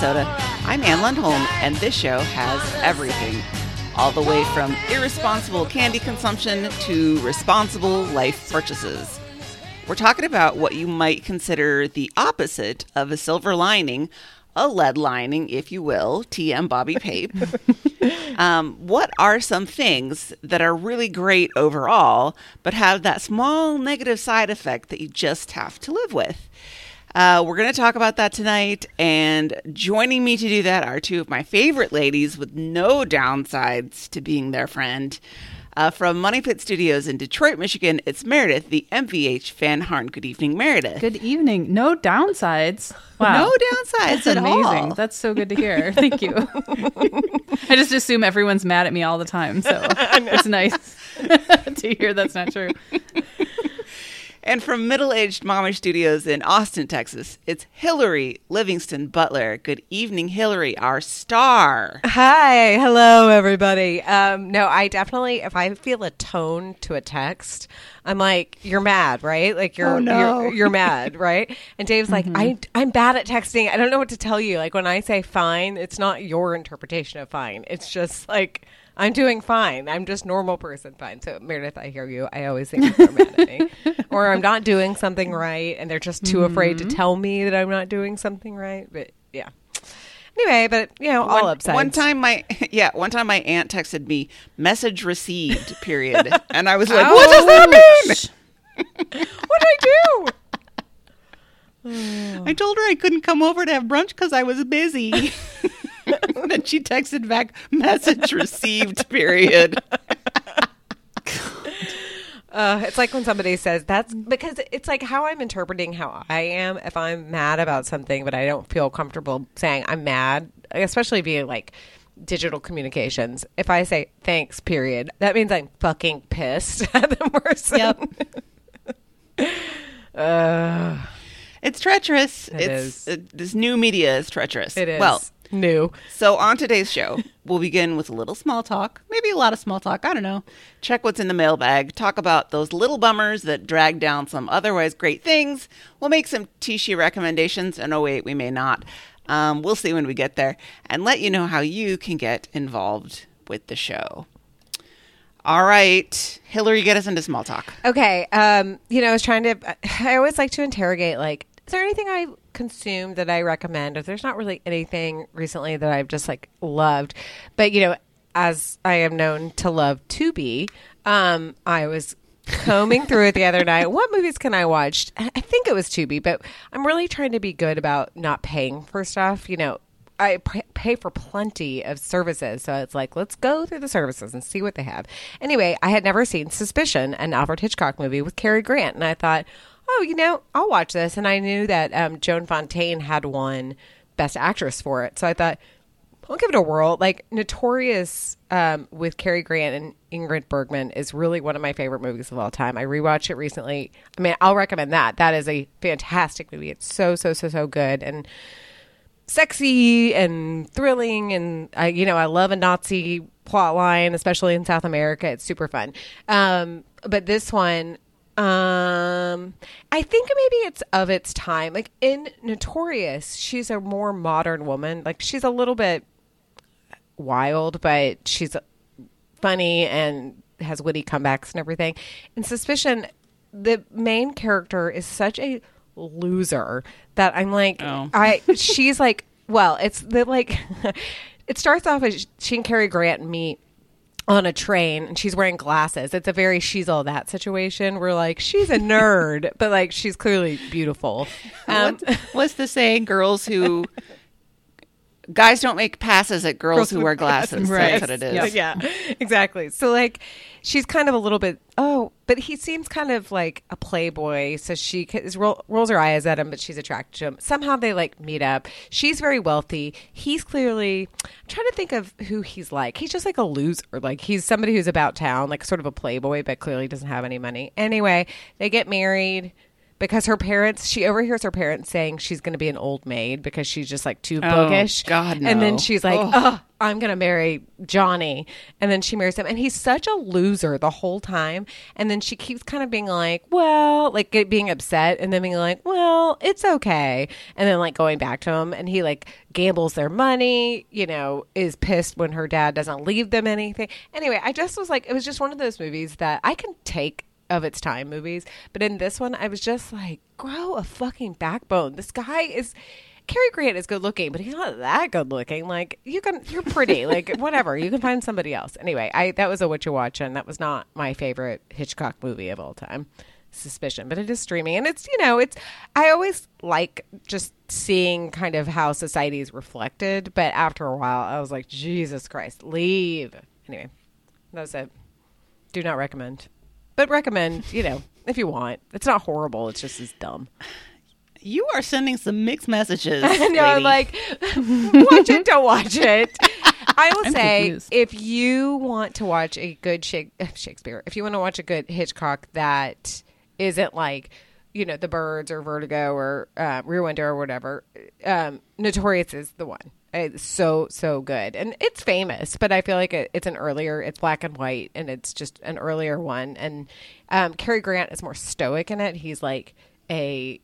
Minnesota. I'm Ann Lundholm, and this show has everything. All the way from irresponsible candy consumption to responsible life purchases. We're talking about what you might consider the opposite of a silver lining, a lead lining, if you will, TM Bobby Pape. um, what are some things that are really great overall, but have that small negative side effect that you just have to live with? Uh, we're going to talk about that tonight. And joining me to do that are two of my favorite ladies with no downsides to being their friend. Uh, from Money Pit Studios in Detroit, Michigan, it's Meredith, the MVH Van Harn. Good evening, Meredith. Good evening. No downsides. Wow. No downsides That's at amazing. all. That's so good to hear. Thank you. I just assume everyone's mad at me all the time, so it's nice to hear that's not true. And from Middle Aged Mommy Studios in Austin, Texas, it's Hillary Livingston Butler. Good evening, Hillary, our star. Hi, hello everybody. Um, no, I definitely if I feel a tone to a text, I'm like, "You're mad, right? Like you're Oh, no. you're, you're mad, right?" And Dave's like, "I I'm bad at texting. I don't know what to tell you. Like when I say fine, it's not your interpretation of fine. It's just like." I'm doing fine. I'm just normal person fine. So Meredith, I hear you. I always think people are mad at me, or I'm not doing something right, and they're just too afraid to mm-hmm. tell me that I'm not doing something right. But yeah. Anyway, but you know, all one, upsides. One time, my yeah, one time my aunt texted me "message received" period, and I was like, "What does that mean?" What did I do? I told her I couldn't come over to have brunch because I was busy. then she texted back, "message received" period. Uh, it's like when somebody says that's because it's like how I'm interpreting how I am. If I'm mad about something, but I don't feel comfortable saying I'm mad, especially via like digital communications. If I say thanks, period, that means I'm fucking pissed at the person. Yep. uh, It's treacherous. It it's uh, this new media is treacherous. it is well. New. So on today's show, we'll begin with a little small talk, maybe a lot of small talk. I don't know. Check what's in the mailbag. Talk about those little bummers that drag down some otherwise great things. We'll make some Tishy recommendations, and oh wait, we may not. Um, we'll see when we get there, and let you know how you can get involved with the show. All right, Hillary, get us into small talk. Okay. Um, you know, I was trying to, I always like to interrogate, like, is there anything I consumed that I recommend? There's not really anything recently that I've just like loved, but you know, as I am known to love to be, um, I was combing through it the other night. What movies can I watch? I think it was Tubi, but I'm really trying to be good about not paying for stuff. You know, I pay for plenty of services, so it's like let's go through the services and see what they have. Anyway, I had never seen Suspicion, an Alfred Hitchcock movie with Cary Grant, and I thought, oh, you know, I'll watch this. And I knew that um, Joan Fontaine had won Best Actress for it, so I thought. I'll give it a whirl. Like Notorious um, with Cary Grant and Ingrid Bergman is really one of my favorite movies of all time. I rewatched it recently. I mean, I'll recommend that. That is a fantastic movie. It's so so so so good and sexy and thrilling and I you know I love a Nazi plot line especially in South America it's super fun um but this one um I think maybe it's of its time. Like in Notorious she's a more modern woman. Like she's a little bit wild but she's funny and has witty comebacks and everything. In Suspicion the main character is such a loser that I'm like Oh. I she's like well it's the like it starts off as she and Cary Grant meet on a train and she's wearing glasses. It's a very she's all that situation. We're like she's a nerd, but like she's clearly beautiful. Um, What- what's the saying? Girls who guys don't make passes at girls, who wear glasses. That's what it is. Yeah, exactly. So like, she's kind of a little bit. Oh, but he seems kind of like a playboy. So she is roll, rolls her eyes at him, but she's attracted to him. Somehow they like meet up. She's very wealthy. He's clearly. I'm trying to think of who he's like. He's just like a loser. Like he's somebody who's about town, like sort of a playboy, but clearly doesn't have any money. Anyway, they get married. Because her parents, she overhears her parents saying she's going to be an old maid because she's just like too Oh, bookish. God, And then she's like, oh, I'm going to marry Johnny. And then she marries him. And he's such a loser the whole time. And then she keeps kind of being like, well, like being upset and then being like, well, it's okay. And then like going back to him. And he like gambles their money, you know, is pissed when her dad doesn't leave them anything. Anyway, I just was like, it was just one of those movies that I can take of its time movies. But in this one, I was just like, grow a fucking backbone. This guy is. Cary Grant is good looking, but he's not that good looking. Like you can, you're pretty. like whatever, you can find somebody else. Anyway, I that was a what you watch, and that was not my favorite Hitchcock movie of all time. Suspicion, but it is streaming, and it's you know it's. I always like just seeing kind of how society is reflected, but after a while, I was like, Jesus Christ, leave. Anyway, that was it. Do not recommend, but recommend. You know, if you want. It's not horrible. It's just as dumb. You are sending some mixed messages. Lady. like, watch it, don't watch it. I will I'm say, confused. if you want to watch a good Shakespeare, if you want to watch a good Hitchcock that isn't like, you know, The Birds or Vertigo or uh, Rear Window or whatever, um, Notorious is the one. It's so so good, and it's famous. But I feel like it, it's an earlier. It's black and white, and it's just an earlier one. And um, Cary Grant is more stoic in it. He's like a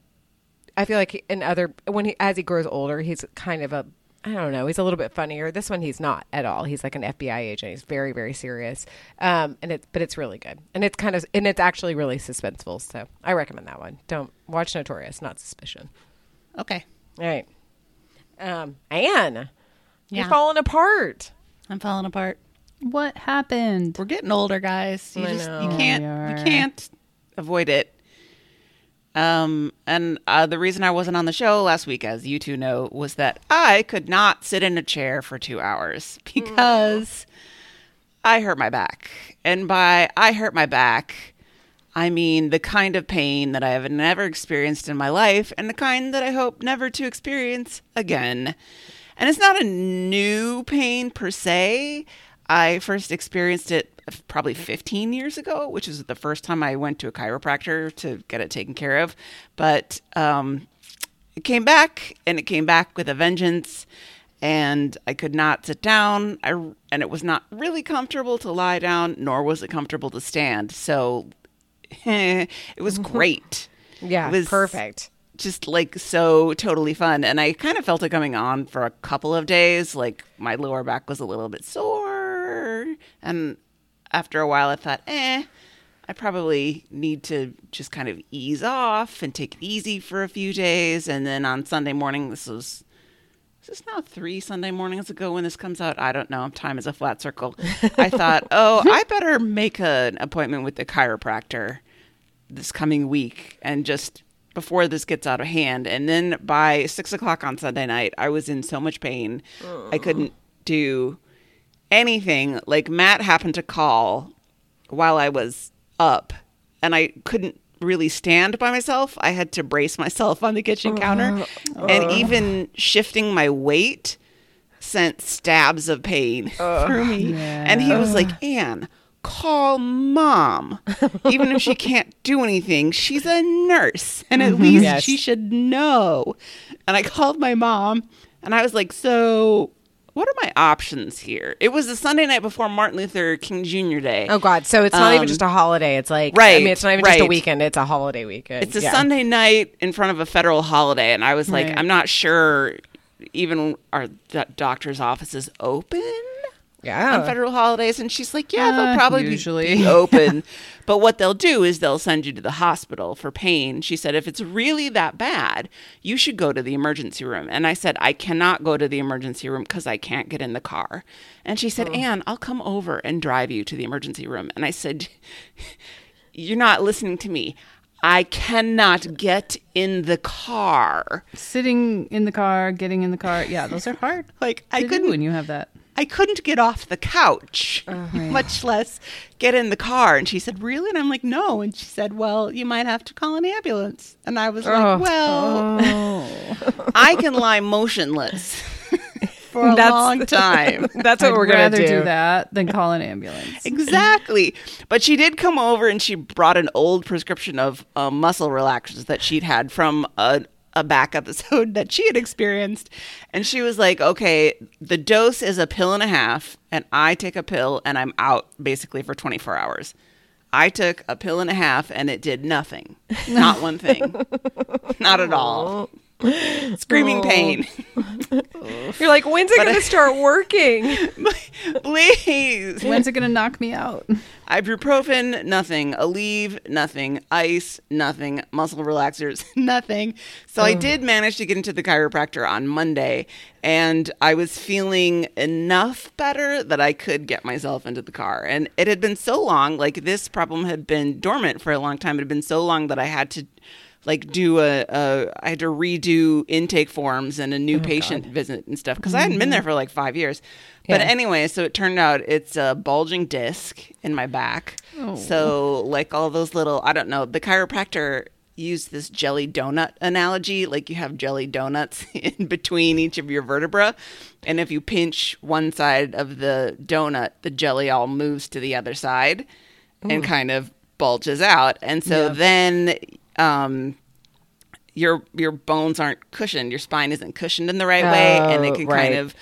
I feel like in other when he as he grows older, he's kind of a I don't know. He's a little bit funnier. This one, he's not at all. He's like an FBI agent. He's very, very serious. Um, and it's but it's really good, and it's kind of and it's actually really suspenseful. So I recommend that one. Don't watch Notorious, not Suspicion. okay. All right, um, Ann, you're Yeah. falling apart. I'm falling apart. What happened? We're getting older, guys. You I just know. you can't We are. you can't avoid it. Um, and uh, the reason I wasn't on the show last week, as you two know, was that I could not sit in a chair for two hours because I hurt my back. And by I hurt my back, I mean the kind of pain that I have never experienced in my life and the kind that I hope never to experience again. And it's not a new pain per se. I first experienced it probably 15 years ago, which is the first time I went to a chiropractor to get it taken care of. But um, it came back and it came back with a vengeance and I could not sit down. I and it was not really comfortable to lie down, nor was it comfortable to stand. So it was great. Yeah, It was perfect. Just like so totally fun, and I kind of felt it coming on for a couple of days. Like my lower back was a little bit sore, and after a while, I thought, eh. I probably need to just kind of ease off and take it easy for a few days. And then on Sunday morning, this was is this now three Sunday mornings ago when this comes out? I don't know. Time is a flat circle. I thought, oh, I better make an appointment with the chiropractor this coming week and just before this gets out of hand. And then by six o'clock on Sunday night, I was in so much pain. I couldn't do anything. Like Matt happened to call while I was up and I couldn't really stand by myself. I had to brace myself on the kitchen counter. And even shifting my weight sent stabs of pain through me. And he was like, Ann, call mom. Even if she can't do anything, she's a nurse. And at least Yes. she should know. And I called my mom and I was like, so what are my options here? It was the Sunday night before Martin Luther King Jr. Day. Oh God! So it's not even Um, just a holiday. It's like right, I right, mean, it's not even just a weekend. It's a holiday weekend. It's a Yeah. Sunday night in front of a federal holiday, and I was like, Right. I'm not sure. Even are the doctor's offices open Yeah. on federal holidays? And she's like, Yeah, they'll Uh, probably be- usually. be open, but what they'll do is they'll send you to the hospital for pain. She said, If it's really that bad, you should go to the emergency room. And I said, I cannot go to the emergency room because I can't get in the car. And she said, Ann, I'll come over and drive you to the emergency room. And I said, You're not listening to me. I cannot get in the car. Sitting in the car, getting in the car. Yeah, those are hard. Like I to do couldn't when you have that. I couldn't get off the couch, much less get in the car. And she said, Really? And I'm like, No. And she said, Well, you might have to call an ambulance. And I was like, Oh. Well, Oh. I can lie motionless for a That's- long time. That's what I'd we're gonna rather do. do that than call an ambulance. Exactly. But she did come over and she brought an old prescription of uh, muscle relaxers that she'd had from a, a back episode that she had experienced. And she was like, okay, the dose is a pill and a half, and I take a pill and I'm out basically for 24 hours. I took a pill and a half and it did nothing. Not one thing. Not at all. Screaming oh. pain. You're like, when's it going to start working? Please. When's it going to knock me out? Ibuprofen, nothing. Aleve, nothing. Ice, nothing. Muscle relaxers, nothing. So I did manage to get into the chiropractor on Monday, and I was feeling enough better that I could get myself into the car. And it had been so long, like this problem had been dormant for a long time. It had been so long that I had to like do a, a I had to redo intake forms and a new oh, patient visit and stuff because I hadn't been mm-hmm. there for like five years. But anyway, so it turned out it's a bulging disc in my back. Oh. So like all those little I don't know, the chiropractor used this jelly donut analogy, like you have jelly donuts in between each of your vertebra. And if you pinch one side of the donut, the jelly all moves to the other side and kind of bulges out. And so Yeah. then um your your bones aren't cushioned, your spine isn't cushioned in the right way, and it Oh, can right. kind of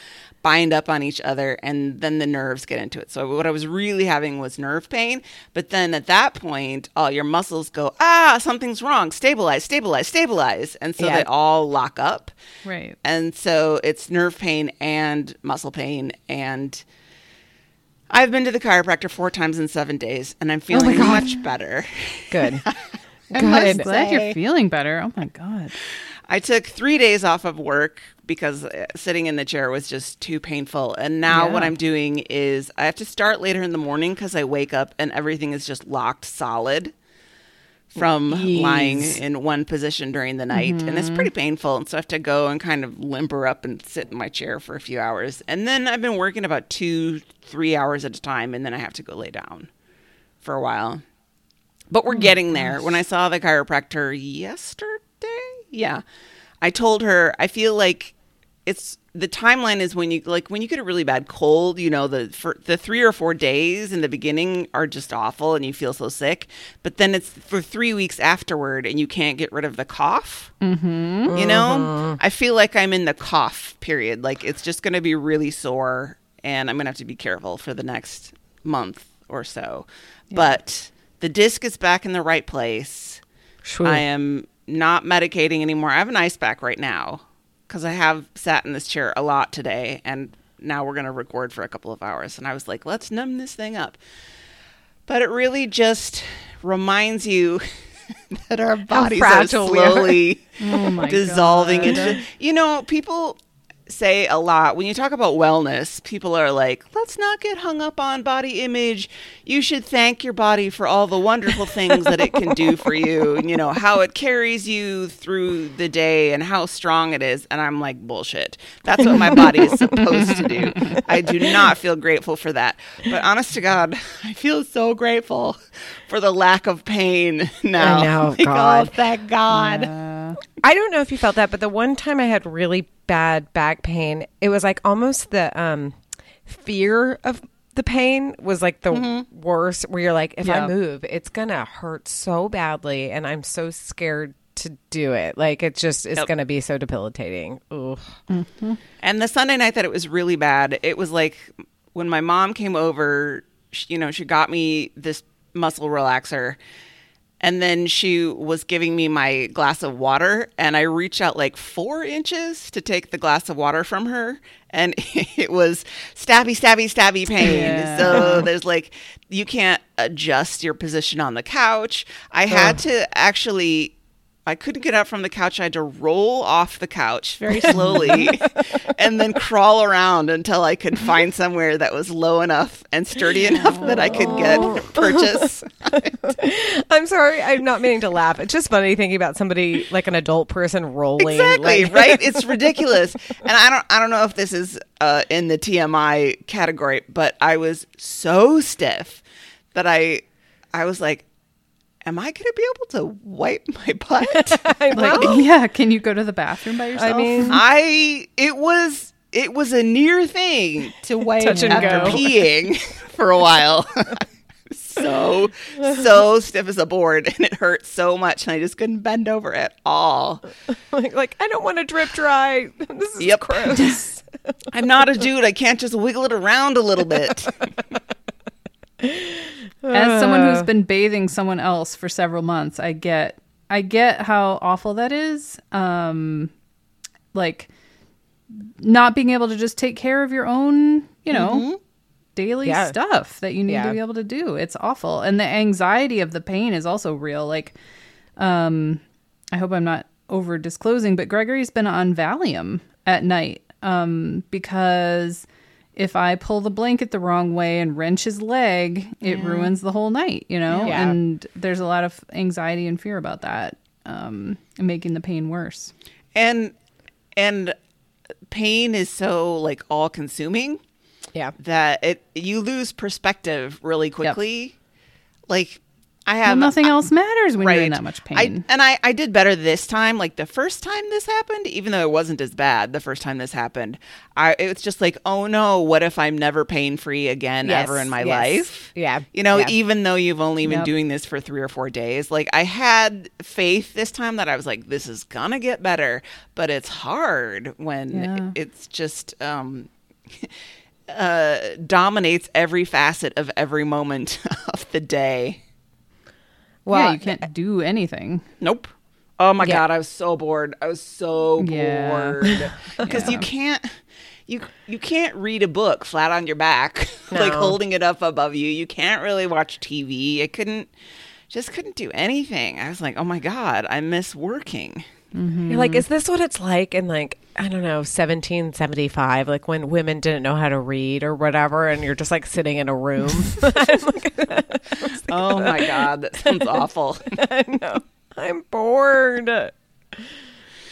bind up on each other, and then the nerves get into it. So what I was really having was nerve pain, but then at that point, all your muscles go, ah, something's wrong, stabilize, stabilize, stabilize, and so Yeah. they all lock up, Right. and so it's nerve pain and muscle pain and. I've been to the chiropractor four times in seven days, and I'm feeling God. much better. Good. Good. Glad you're feeling better. Oh my god. I took three days off of work because uh, sitting in the chair was just too painful. And now what I'm doing is I have to start later in the morning because I wake up and everything is just locked solid from lying in one position during the night. And it's pretty painful. And so I have to go and kind of limber up and sit in my chair for a few hours. And then I've been working about two, three hours at a time. And then I have to go lay down for a while. But we're getting there. When I saw the chiropractor yesterday, yeah, I told her I feel like it's the timeline is when you like when you get a really bad cold. You know the for the three or four days in the beginning are just awful and you feel so sick. But then it's for three weeks afterward and you can't get rid of the cough. Mm-hmm. You know, I feel like I'm in the cough period. Like it's just going to be really sore, and I'm going to have to be careful for the next month or so. But the disc is back in the right place. Shoo. I am not medicating anymore. I have an ice pack right now because I have sat in this chair a lot today, and now we're going to record for a couple of hours. And I was like, let's numb this thing up. But it really just reminds you that our bodies are. slowly Oh dissolving God. into. You know, people say a lot when you talk about wellness. People are like, "Let's not get hung up on body image. You should thank your body for all the wonderful things that it can do for you. You know how it carries you through the day and how strong it is." And I'm like, "Bullshit. That's what my body is supposed to do. I do not feel grateful for that. But honest to God, I feel so grateful for the lack of pain now. I know, Like, God. Oh, thank God. Uh, I don't know if you felt that, but the one time I had really bad back pain, it was like almost the um, fear of the pain was like the worst. Where you're like, if Yeah. I move, it's gonna hurt so badly, and I'm so scared to do it. Like it just is Yep. gonna be so debilitating. Ugh. And the Sunday night that it was really bad, it was like when my mom came over, she, you know, she got me this muscle relaxer. And then she was giving me my glass of water, and I reached out like four inches to take the glass of water from her, and it was stabby, stabby, stabby pain. Yeah. So there's like, you can't adjust your position on the couch. I had to actually I couldn't get up from the couch. I had to roll off the couch very slowly and then crawl around until I could find somewhere that was low enough and sturdy enough that I could get purchase. I'm sorry, I'm not meaning to laugh. It's just funny thinking about somebody like an adult person rolling. exactly, like- right? It's ridiculous. And I don't I don't know if this is uh, in the TMI category, but I was so stiff that I I was like Am I going to be able to wipe my butt? Like, know. yeah, can you go to the bathroom by yourself? I mean, I it was it was a near thing to wipe after go. peeing for a while. so so stiff as a board, and it hurt so much, and I just couldn't bend over at all. like, like I don't want to drip dry. This is Yep. gross. I'm not a dude. I can't just wiggle it around a little bit. As someone who's been bathing someone else for several months, I get I get how awful that is. Um like not being able to just take care of your own, you know, daily Yeah. stuff that you need Yeah. to be able to do. It's awful. And the anxiety of the pain is also real. Like um I hope I'm not over disclosing, but Gregory's been on Valium at night um because if I pull the blanket the wrong way and wrench his leg, it ruins the whole night, you know? Yeah. And there's a lot of anxiety and fear about that, um, making the pain worse. and and pain is so like all consuming Yeah. that it you lose perspective really quickly. Like I have Well, nothing else matters when you're in that much I, pain. and I, I did better this time. Like the first time this happened, even though it wasn't as bad the first time this happened, I it was just like, oh no, what if I'm never pain free again Yes, ever in my yes. life? Yeah, You know, yeah. even though you've only been doing this for three or four days, like I had faith this time that I was like, this is gonna get better, but it's hard when Yeah. it's just um uh dominates every facet of every moment of the day. Well, yeah, you can't do anything. Nope. Oh my Yeah. god, I was so bored. I was so bored because you can't you you can't read a book flat on your back like holding it up above you. You can't really watch TV. I couldn't just couldn't do anything. I was like, "Oh my god, I miss working." You're like, is this what it's like in like I don't know, 1775, like when women didn't know how to read or whatever, and you're just like sitting in a room. Oh my god, that sounds awful. I know. I'm bored. Oh,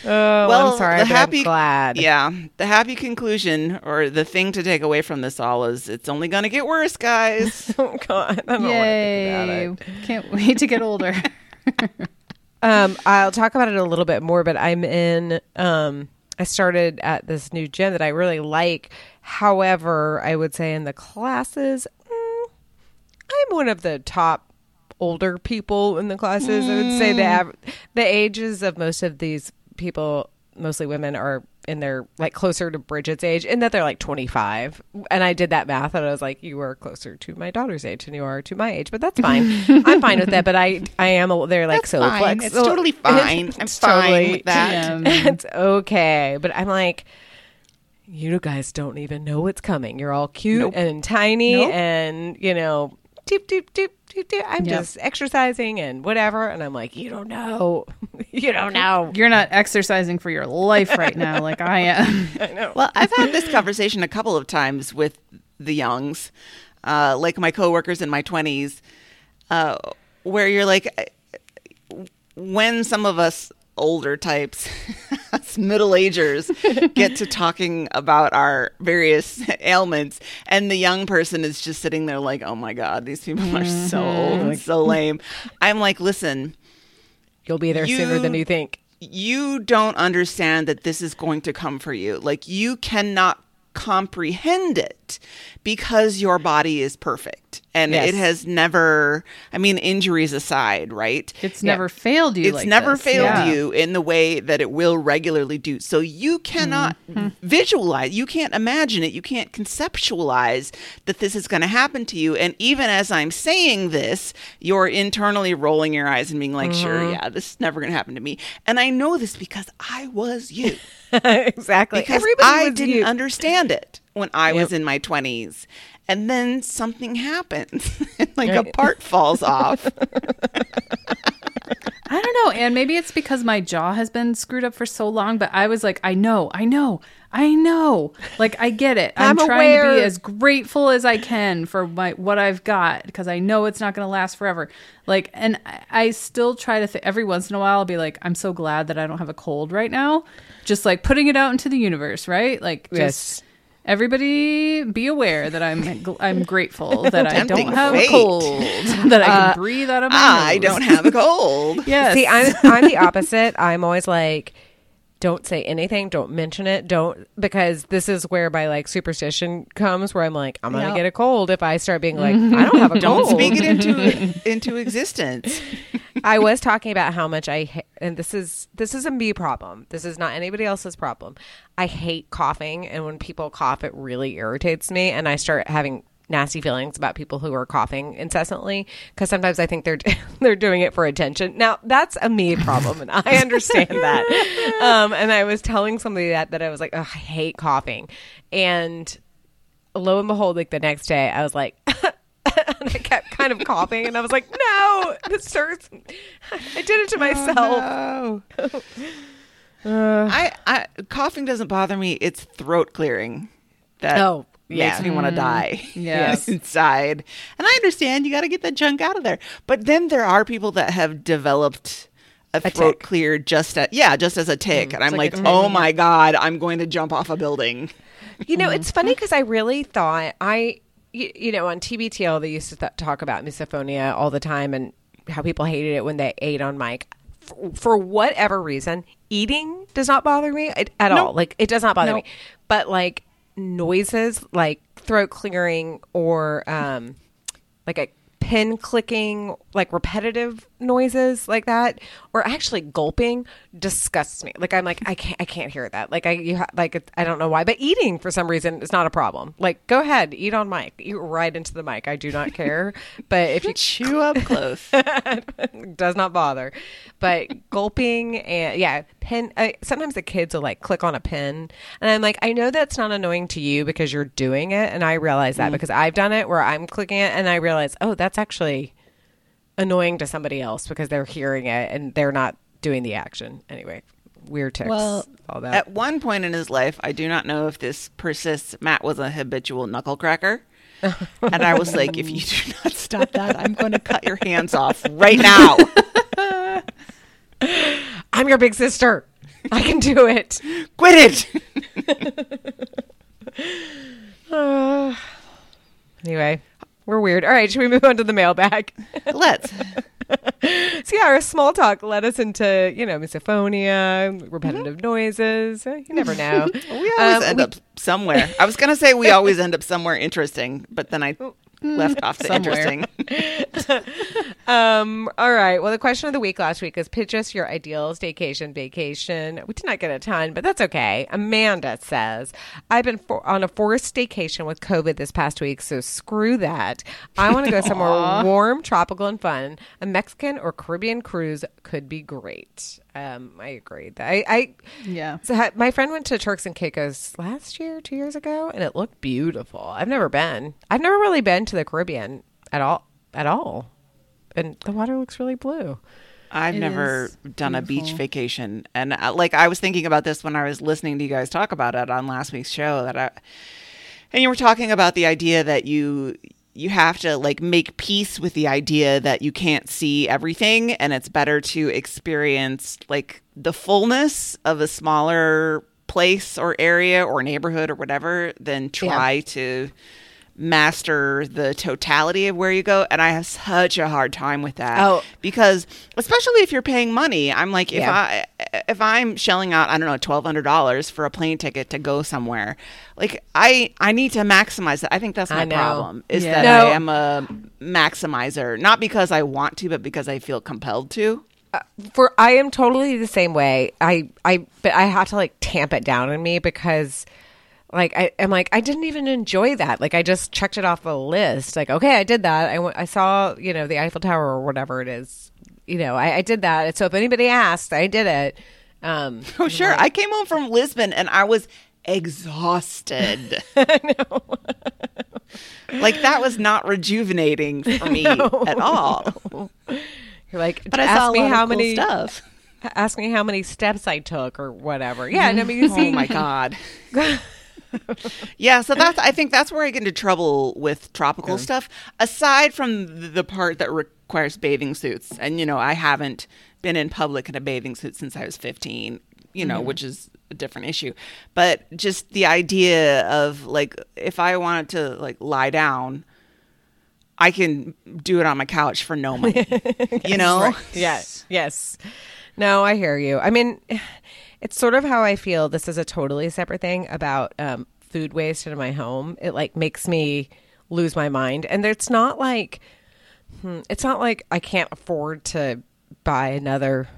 Well, I'm sorry. the but happy- I'm glad. Yeah, the happy conclusion or the thing to take away from this all is it's only going to get worse, guys. Oh God, I don't Yay! think about it. Can't wait to get older. Um, I'll talk about it a little bit more, but I'm in. Um, I started at this new gym that I really like. However, I would say in the classes, mm, I'm one of the top older people in the classes. I would say the av- the ages of most of these people, mostly women, are in their like closer to Bridget's age, and that they're like 25. And I did that math, and I was like, you are closer to my daughter's age than you are to my age, but that's fine. I'm fine with that. But I I am. A, they're like That's so fine. flexible. It's totally fine. I'm It's fine totally- with that. Yeah. it's okay. But I'm like, you guys don't even know what's coming. You're all cute Nope. and tiny Nope. and, you know, doop, doop, doop. I'm Yep. just exercising and whatever. And I'm like, you don't know. you don't know. You're not exercising for your life right now, like I am. I know. Well, I've had this conversation a couple of times with the youngs, uh, like my coworkers in my twenties, uh, where you're like, uh, when some of us older types, us middle agers, get to talking about our various ailments, and the young person is just sitting there like, oh my god, these people are so mm-hmm. old and so mm. lame. I'm like, listen You'll be there sooner than you- you think. you don't understand that this is going to come for you. Like you cannot comprehend it because your body is perfect and Yes. it has never I mean injuries aside, right? It's Yeah. never failed you. it's like never this. failed Yeah. you in the way that it will regularly do. So you cannot Mm-hmm. visualize, you can't imagine it, you can't conceptualize that this is going to happen to you. And even as I'm saying this, you're internally rolling your eyes and being like, Mm-hmm. sure, yeah, this is never going to happen to me. And I know this because I was you. exactly. Because Everybody I didn't you. understand it when I was in my 20s. And then something happens, like a part falls off. I don't know, and maybe it's because my jaw has been screwed up for so long. But I was like, I know, I know, I know. Like I get it. I'm, I'm trying to be as grateful as I can for my what I've got because I know it's not going to last forever. Like, and I, I still try to th- every once in a while. I'll be like, I'm so glad that I don't have a cold right now. Just like putting it out into the universe, right? Like, just. Yes. Everybody, be aware that I'm I'm grateful that I don't have fate. a cold, that I can uh, breathe out of my I nose. don't have a cold. Yes. See, I'm, I'm the opposite. I'm always like, don't say anything, don't mention it, don't because this is where my like superstition comes where I'm like, I'm gonna Yep. get a cold if I start being like, I don't have a cold. Don't cold. speak it into into existence. I was talking about how much I ha- and this is this is a me problem. This is not anybody else's problem. I hate coughing, and when people cough, it really irritates me, and I start having nasty feelings about people who are coughing incessantly because sometimes I think they're they're doing it for attention. Now that's a me problem, and I understand that. Um, and I was telling somebody that that I was like, "Ugh, I hate coughing, and lo and behold, like the next day, I was like. and I kept kind of coughing, and I was like, "No, this hurts." I did it to myself. Oh, I, I coughing doesn't bother me. It's throat clearing that Oh, makes yeah. me want to mm. die. Yes. inside. And I understand you got to get that junk out of there. But then there are people that have developed a, throat tic. clear just at, yeah, just as a tic, and I'm like like, oh my god, I'm going to jump off a building. You know, it's funny because I really thought I, you, you know, on TBTL they used to th- talk about misophonia all the time and how people hated it when they ate on mic. For, for whatever reason, eating does not bother me at, at all. Like it does not bother Nope. me. But like noises, like throat clearing or um, like a pen clicking, like repetitive noises like that, or actually gulping disgusts me. Like I'm like I can't I can't hear that. Like I you ha- like I don't know why, but eating for some reason is not a problem. Like go ahead, eat on mic, eat right into the mic. I do not care. but if you Chew up close. does not bother. But gulping and yeah, pen. Uh, sometimes the kids will like click on a pen, and I'm like, I know that's not annoying to you because you're doing it, and I realize that because I've done it where I'm clicking it, and I realize, oh, that's actually annoying to somebody else because they're hearing it and they're not doing the action. Anyway, weird tics. Well, all that. At one point in his life, I do not know if this persists. Matt was a habitual knuckle cracker. and I was like, if you do not stop that, I'm going to cut your hands off right now. I'm your big sister. I can do it. Quit it. Uh, anyway, we're weird. All right, should we move on to the mailbag? Let's. So yeah, our small talk led us into you know misophonia, repetitive noises. Uh, You never know. We always Um, end we- up somewhere. I was going to say we always end up somewhere interesting, but then I left off the Somewhere. interesting. Um, all right. Well, the question of the week last week is pitch us your ideal staycation vacation. We did not get a ton, but that's okay. Amanda says, I've been for- on a forced staycation with COVID this past week, so screw that. I want to go somewhere warm, tropical, and fun. A Mexican or Caribbean cruise could be great. Um, I agree. I, I Yeah. so ha- my friend went to Turks and Caicos last year, two years ago, and it looked beautiful. I've never been. I've never really been to the Caribbean at all. At all, and the water looks really blue. I've It never is done a beach vacation, and uh, like I was thinking about this when I was listening to you guys talk about it on last week's show. That I, and you were talking about the idea that you you have to like make peace with the idea that you can't see everything, and it's better to experience like the fullness of a smaller place or area or neighborhood or whatever than try to master the totality of where you go and i have such a hard time with that Oh. because especially if you're paying money i'm like if Yeah. i if i'm shelling out i don't know $1200 for a plane ticket to go somewhere like i i need to maximize that i think that's my problem is Yeah. that No. i am a maximizer not because i want to but because i feel compelled to uh, For I am totally the same way. I I but I have to like tamp it down in me because. Like I, I'm like I didn't even enjoy that. Like I just checked it off a list. Like okay, I did that. I I saw you know the Eiffel Tower or whatever it is. You know I, I did that. So if anybody asked, I did it. Um, oh sure i came home from lisbon and i was exhausted know. like that was not rejuvenating for me at all you're like, but i ask me how cool many stuff ask me how many steps I took or whatever. Yeah, and I mean, you see, oh my god yeah so that's i think that's where i get into trouble with tropical stuff. Aside from the part that requires bathing suits and you know i haven't been in public in a bathing suit since i was 15 you know mm-hmm. which is a different issue. But just the idea of like if i wanted to like lie down i can do it on my couch for no money. You know? Yes, yes. No, I hear you. I mean, it's sort of how I feel. This is a totally separate thing about um, food waste in my home. It like makes me lose my mind, and it's not like hmm, it's not like I can't afford to buy another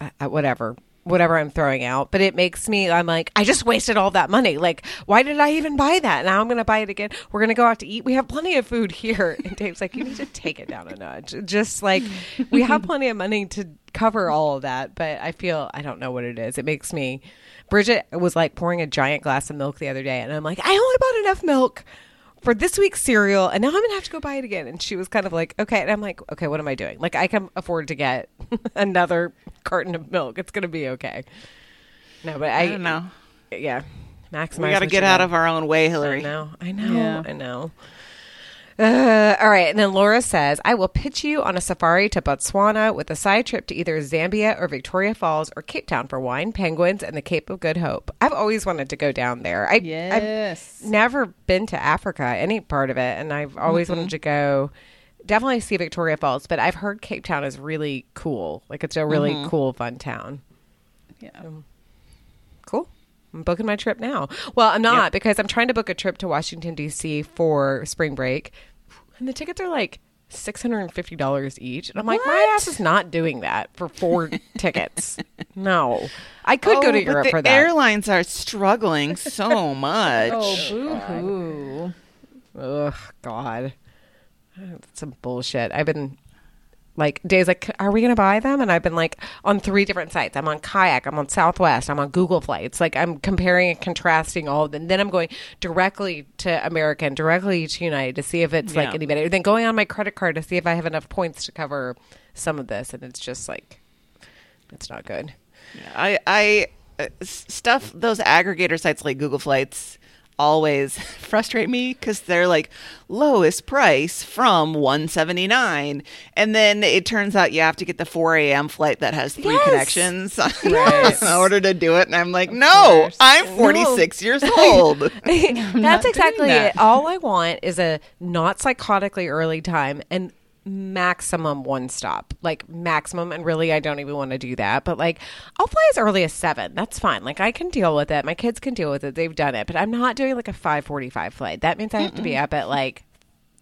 uh, whatever whatever I'm throwing out, but it makes me, I'm like, I just wasted all that money. Like, why did I even buy that? Now I'm going to buy it again. We're going to go out to eat. We have plenty of food here. And Dave's like, you need to take it down a notch. Just like, we have plenty of money to cover all of that. But I feel, I don't know what it is. It makes me, Bridget was like pouring a giant glass of milk the other day. And I'm like, I only bought enough milk for this week's cereal and now I'm gonna have to go buy it again. And she was kind of like, okay. And I'm like, okay, what am I doing? Like I can afford to get another carton of milk. It's gonna be okay. No, but I, I don't know. Yeah, maximize. We got to get out got. of our own way, I Hillary. know. I know. Yeah. I know. Uh, all right, and then Laura says, "I will pitch you on a safari to Botswana with a side trip to either Zambia or Victoria Falls or Cape Town for wine, penguins, and the Cape of Good Hope. I've always wanted to go down there. I, Yes. I've never been to Africa, any part of it, and I've always wanted to go. Definitely see Victoria Falls, but I've heard Cape Town is really cool. Like it's a really cool, fun town. Yeah. Cool. I'm booking my trip now. Well, I'm not because I'm trying to book a trip to Washington D.C. for spring break, and the tickets are like six hundred and fifty dollars each. And I'm like, my ass is not doing that for four tickets. No, I could go Oh, to but Europe the for that. airlines are struggling so much. Oh, oh boo hoo. Ugh, God, that's some bullshit. I've been like days like, are we going to buy them? And I've been like on three different sites. I'm on Kayak, I'm on Southwest, I'm on Google Flights. Like I'm comparing and contrasting all of them. Then I'm going directly to American, directly to United to see if it's like any better. Then going on my credit card to see if I have enough points to cover some of this, and it's just like, it's not good. I, I uh, stuff those aggregator sites like Google Flights always frustrate me because they're like lowest price from 179 and then it turns out you have to get the 4 a.m flight that has three Yes. connections Yes. in order to do it and i'm like no course. i'm 46 years old That's exactly that. it. All I want is a not psychotically early time and maximum one stop, like maximum. And really, I don't even want to do that. But like, I'll fly as early as seven. That's fine. Like, I can deal with it. My kids can deal with it. They've done it. But I'm not doing like a five forty-five flight. That means I have to be up at like.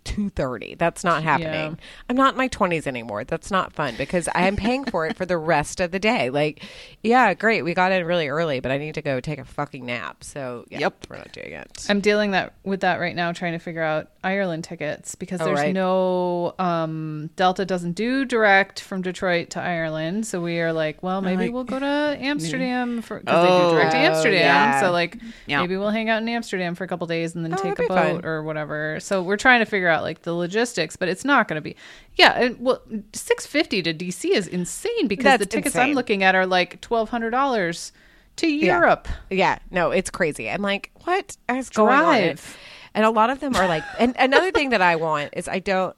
2:30. That's not happening. Yeah. I'm not in my 20s anymore. That's not fun because I am paying for it for the rest of the day. Like, yeah, great. We got in really early, but I need to go take a fucking nap. So, yeah, Yep. we're not doing it. I'm dealing that with that right now, trying to figure out Ireland tickets because Oh, there's right. no um, Delta doesn't do direct from Detroit to Ireland, so we are like, well, maybe like- we'll go to Amsterdam for because they Oh. do direct to Oh, Amsterdam. yeah. So like, Yeah. maybe we'll hang out in Amsterdam for a couple days and then Oh, take a boat fun. or whatever. So we're trying to figure out like the logistics, but it's not going to be. Yeah, and, well, six fifty to DC is insane because That's the tickets insane. I'm looking at are like twelve hundred dollars to Europe. Yeah, no, it's crazy. I'm like, what is going on? And a lot of them are like, and another thing that I want is I don't,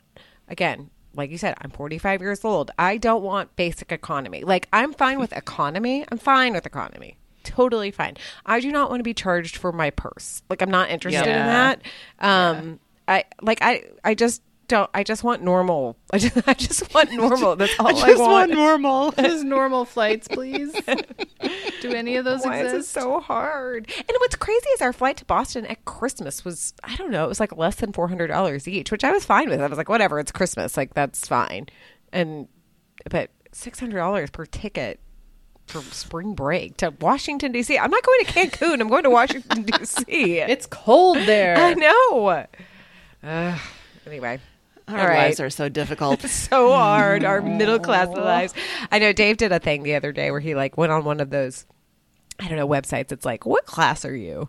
again, like you said, I'm 45 years old. I don't want basic economy. Like, I'm fine with economy. I'm fine with economy. Totally fine. I do not want to be charged for my purse. Like, I'm not interested in that. Um, I like, I, I just don't, I just want normal. I just, I just want normal. That's all I, I just want. want normal Just normal flights, please. Do any of those Why is it exist? so hard? And what's crazy is our flight to Boston at Christmas was I don't know, it was like less than four hundred dollars each, which I was fine with. I was like, whatever, it's Christmas, like that's fine. And but six hundred dollars per ticket for spring break to Washington D.C. I'm not going to Cancun. I'm going to Washington D.C. It's cold there. I know. Uh, anyway, our all right. lives are so difficult so hard. Our middle class lives. I know Dave did a thing the other day where he like went on one of those, I don't know, websites. It's like, what class are you?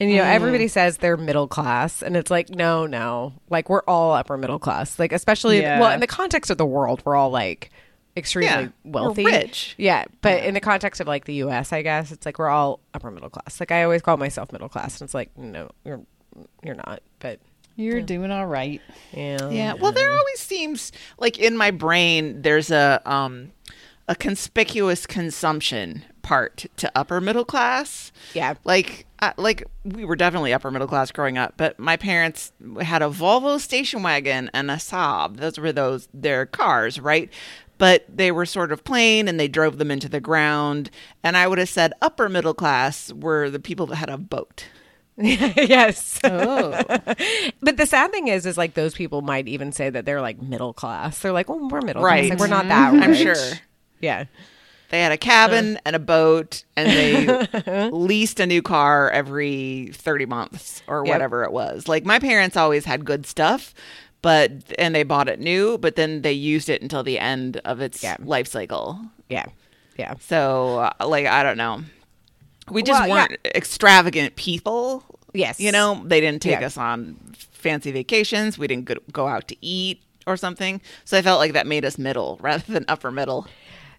And you know, everybody says they're middle class, and it's like, no, no, like we're all upper middle class. Like especially, Yeah. well, in the context of the world, we're all like extremely Yeah, we're wealthy, rich. Yeah, but in the context of like the U.S., I guess it's like we're all upper middle class. Like I always call myself middle class, and it's like, no, you're you're not. But You're doing all right. yeah, Yeah. Well, there always seems like in my brain there's a um a conspicuous consumption part to upper middle class. Yeah. Like uh, like we were definitely upper middle class growing up, but my parents had a Volvo station wagon and a Saab. Those were those their cars, right? but they were sort of plain and they drove them into the ground. And I would have said upper middle class were the people that had a boat. yes. Oh. But the sad thing is, is like those people might even say that they're like middle class. They're like, well, we're middle Right. class. Like, we're not that rich. I'm sure. Yeah. They had a cabin and a boat, and they leased a new car every 30 months or Yep. whatever it was. Like my parents always had good stuff, but and they bought it new, but then they used it until the end of its Yeah. life cycle. Yeah. Yeah. So, uh, like, I don't know. We just Well, weren't extravagant people. Yes. You know, they didn't take Yeah. us on fancy vacations. We didn't go, go out to eat or something. So I felt like that made us middle rather than upper middle.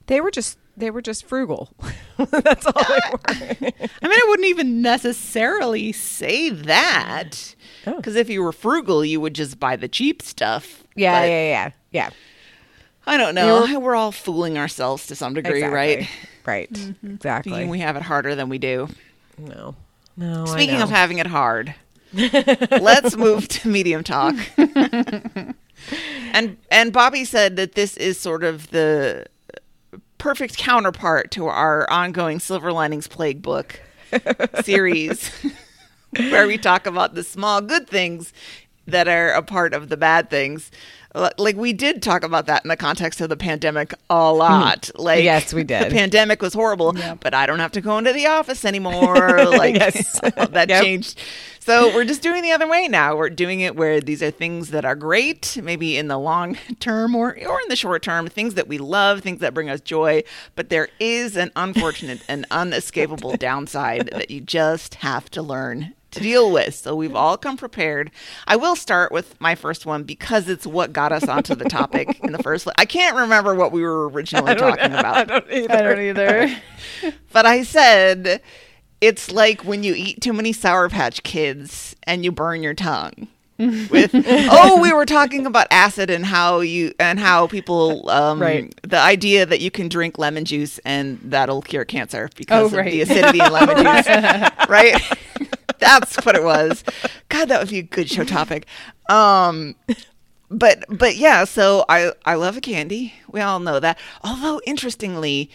They were just they were just frugal. That's all they were. I mean, I wouldn't even necessarily say that. Oh. Because if you were frugal, you would just buy the cheap stuff. Yeah, But yeah, yeah, yeah. I don't know. We're all fooling ourselves to some degree, Exactly. right? Right. Mm-hmm. Exactly. Thinking we have it harder than we do. no. No. I Speaking know. of having it hard, let's move to medium talk. and and Bobby said that this is sort of the perfect counterpart to our ongoing Silver Linings Plague book series, where we talk about the small good things that are a part of the bad things. Like we did talk about that in the context of the pandemic a lot. Mm-hmm. Like Yes, we did. The pandemic was horrible, but I don't have to go into the office anymore. Like Yes. that Yep. changed. So we're just doing the other way now. We're doing it where these are things that are great, maybe in the long term or or in the short term, things that we love, things that bring us joy. But there is an unfortunate and unescapable downside that you just have to learn to deal with. So we've all come prepared. I will start with my first one because it's what got us onto the topic in the first place. I can't remember what we were originally talking about. I don't either. I don't either. But I said it's like when you eat too many Sour Patch Kids and you burn your tongue. With oh, we were talking about acid and how you and how people um, Right. the idea that you can drink lemon juice and that'll cure cancer because Oh, of the acidity in lemon juice, right? That's what it was. God, that would be a good show topic. Um, but but yeah, so I I love a candy. We all know that. Although interestingly,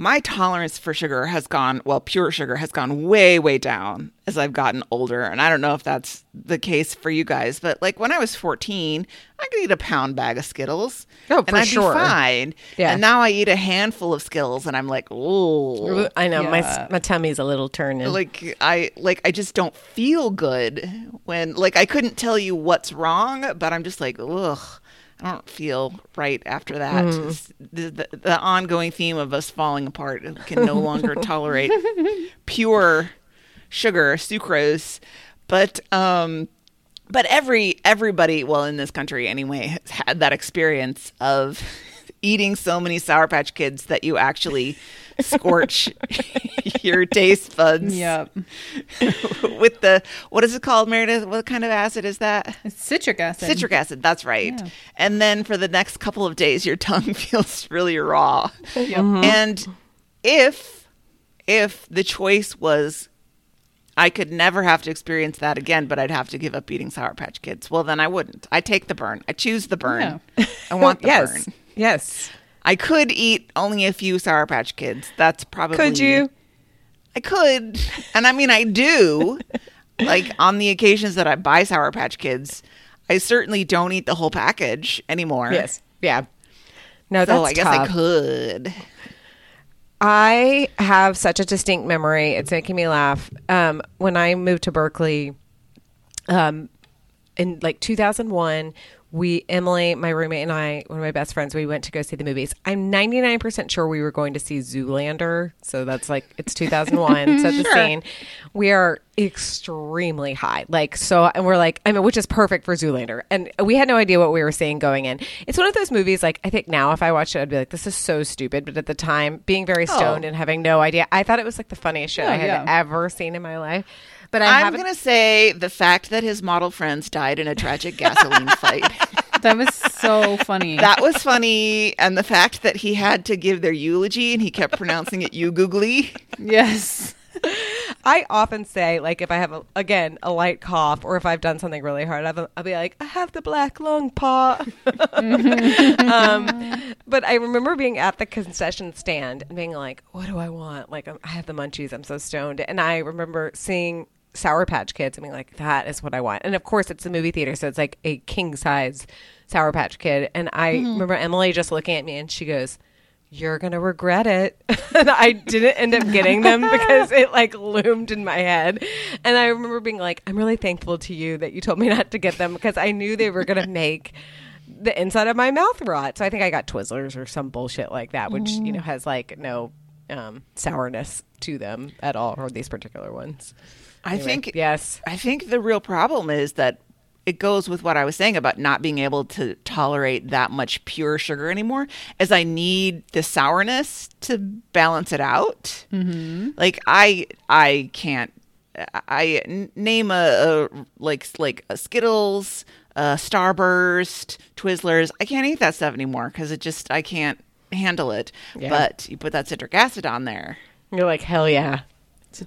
my tolerance for sugar has gone well, pure sugar has gone way way down as I've gotten older, and I don't know if that's the case for you guys, but like when I was 14, I could eat a pound bag of Skittles. Oh, and I'd sure. be fine. Yeah. And now I eat a handful of Skittles and I'm like, "Oh, I know my my tummy's a little turning. like I like I just don't feel good when like I couldn't tell you what's wrong, but I'm just like, ugh, I don't feel right after that. It's The, the, the ongoing theme of us falling apart can no longer tolerate pure sugar, sucrose, but um. But every everybody, well, in this country anyway, has had that experience of eating so many Sour Patch Kids that you actually scorch your taste buds yep. with the what is it called, Meredith? What kind of acid is that? It's citric acid. Citric acid. That's right. Yeah. And then for the next couple of days, your tongue feels really raw. Yep. Mm-hmm. And if if the choice was I could never have to experience that again, but I'd have to give up eating Sour Patch Kids. Well, then I wouldn't. I take the burn. I choose the burn. I want the yes, burn. Yes. I could eat only a few Sour Patch Kids. That's probably Could you? I could. And I mean, I do. like on the occasions that I buy Sour Patch Kids, I certainly don't eat the whole package anymore. Yes. Yeah. No, So that's I guess I tough. could. I have such a distinct memory. It's making me laugh. Um, when I moved to Berkeley, um, in like 2001, we Emily, my roommate, and I, one of my best friends, we went to go see the movies. I'm 99% sure we were going to see Zoolander. So that's like it's 2001. Set the scene. We are extremely high, like so, and we're like, I mean, which is perfect for Zoolander. And we had no idea what we were seeing going in. It's one of those movies. Like I think now, if I watched it, I'd be like, this is so stupid. But at the time, being very stoned Oh. and having no idea, I thought it was like the funniest shit Yeah, I had yeah. ever seen in my life. But I I'm haven't. going to say the fact that his model friends died in a tragic gasoline fight. That was so funny. That was funny. And the fact that he had to give their eulogy and he kept pronouncing it you googly. yes. I often say, like, if I have a, again a light cough or if I've done something really hard, I'll, I'll be like, I have the black lung paw. um, but I remember being at the concession stand and being like, what do I want? Like, I'm, I have the munchies. I'm so stoned. And I remember seeing Sour Patch Kids and being like, that is what I want. And of course, it's a movie theater, so it's like a king size Sour Patch Kid. And I remember Emily just looking at me and she goes, you're going to regret it. and I didn't end up getting them because it like loomed in my head. And I remember being like, I'm really thankful to you that you told me not to get them because I knew they were going to make the inside of my mouth rot. So I think I got Twizzlers or some bullshit like that, which, you know, has like no um, sourness to them at all, or these particular ones. I Anyway, think yes. I think the real problem is that it goes with what I was saying about not being able to tolerate that much pure sugar anymore. As I need the sourness to balance it out. Mm-hmm. Like I I can't. I n- name a, a like like a Skittles, a Starburst, Twizzlers. I can't eat that stuff anymore because it just I can't handle it. Yeah. But you put that citric acid on there. You're like, hell yeah.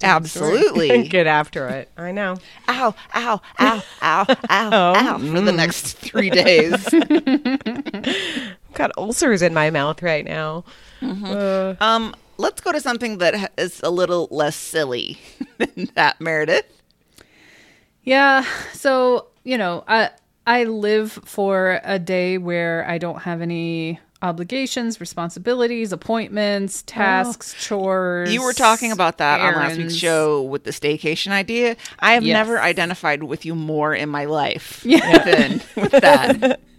Absolutely. Get after it. I know. ow, ow, ow, ow, ow, ow for the next three days. got ulcers in my mouth right now. Uh, um, let's go to something that is a little less silly than that, Meredith. Yeah. So, you know, I I live for a day where I don't have any obligations, responsibilities, appointments, tasks, chores. You were talking about that on last week's show with the staycation idea. I have Yes. never identified with you more in my life than with that.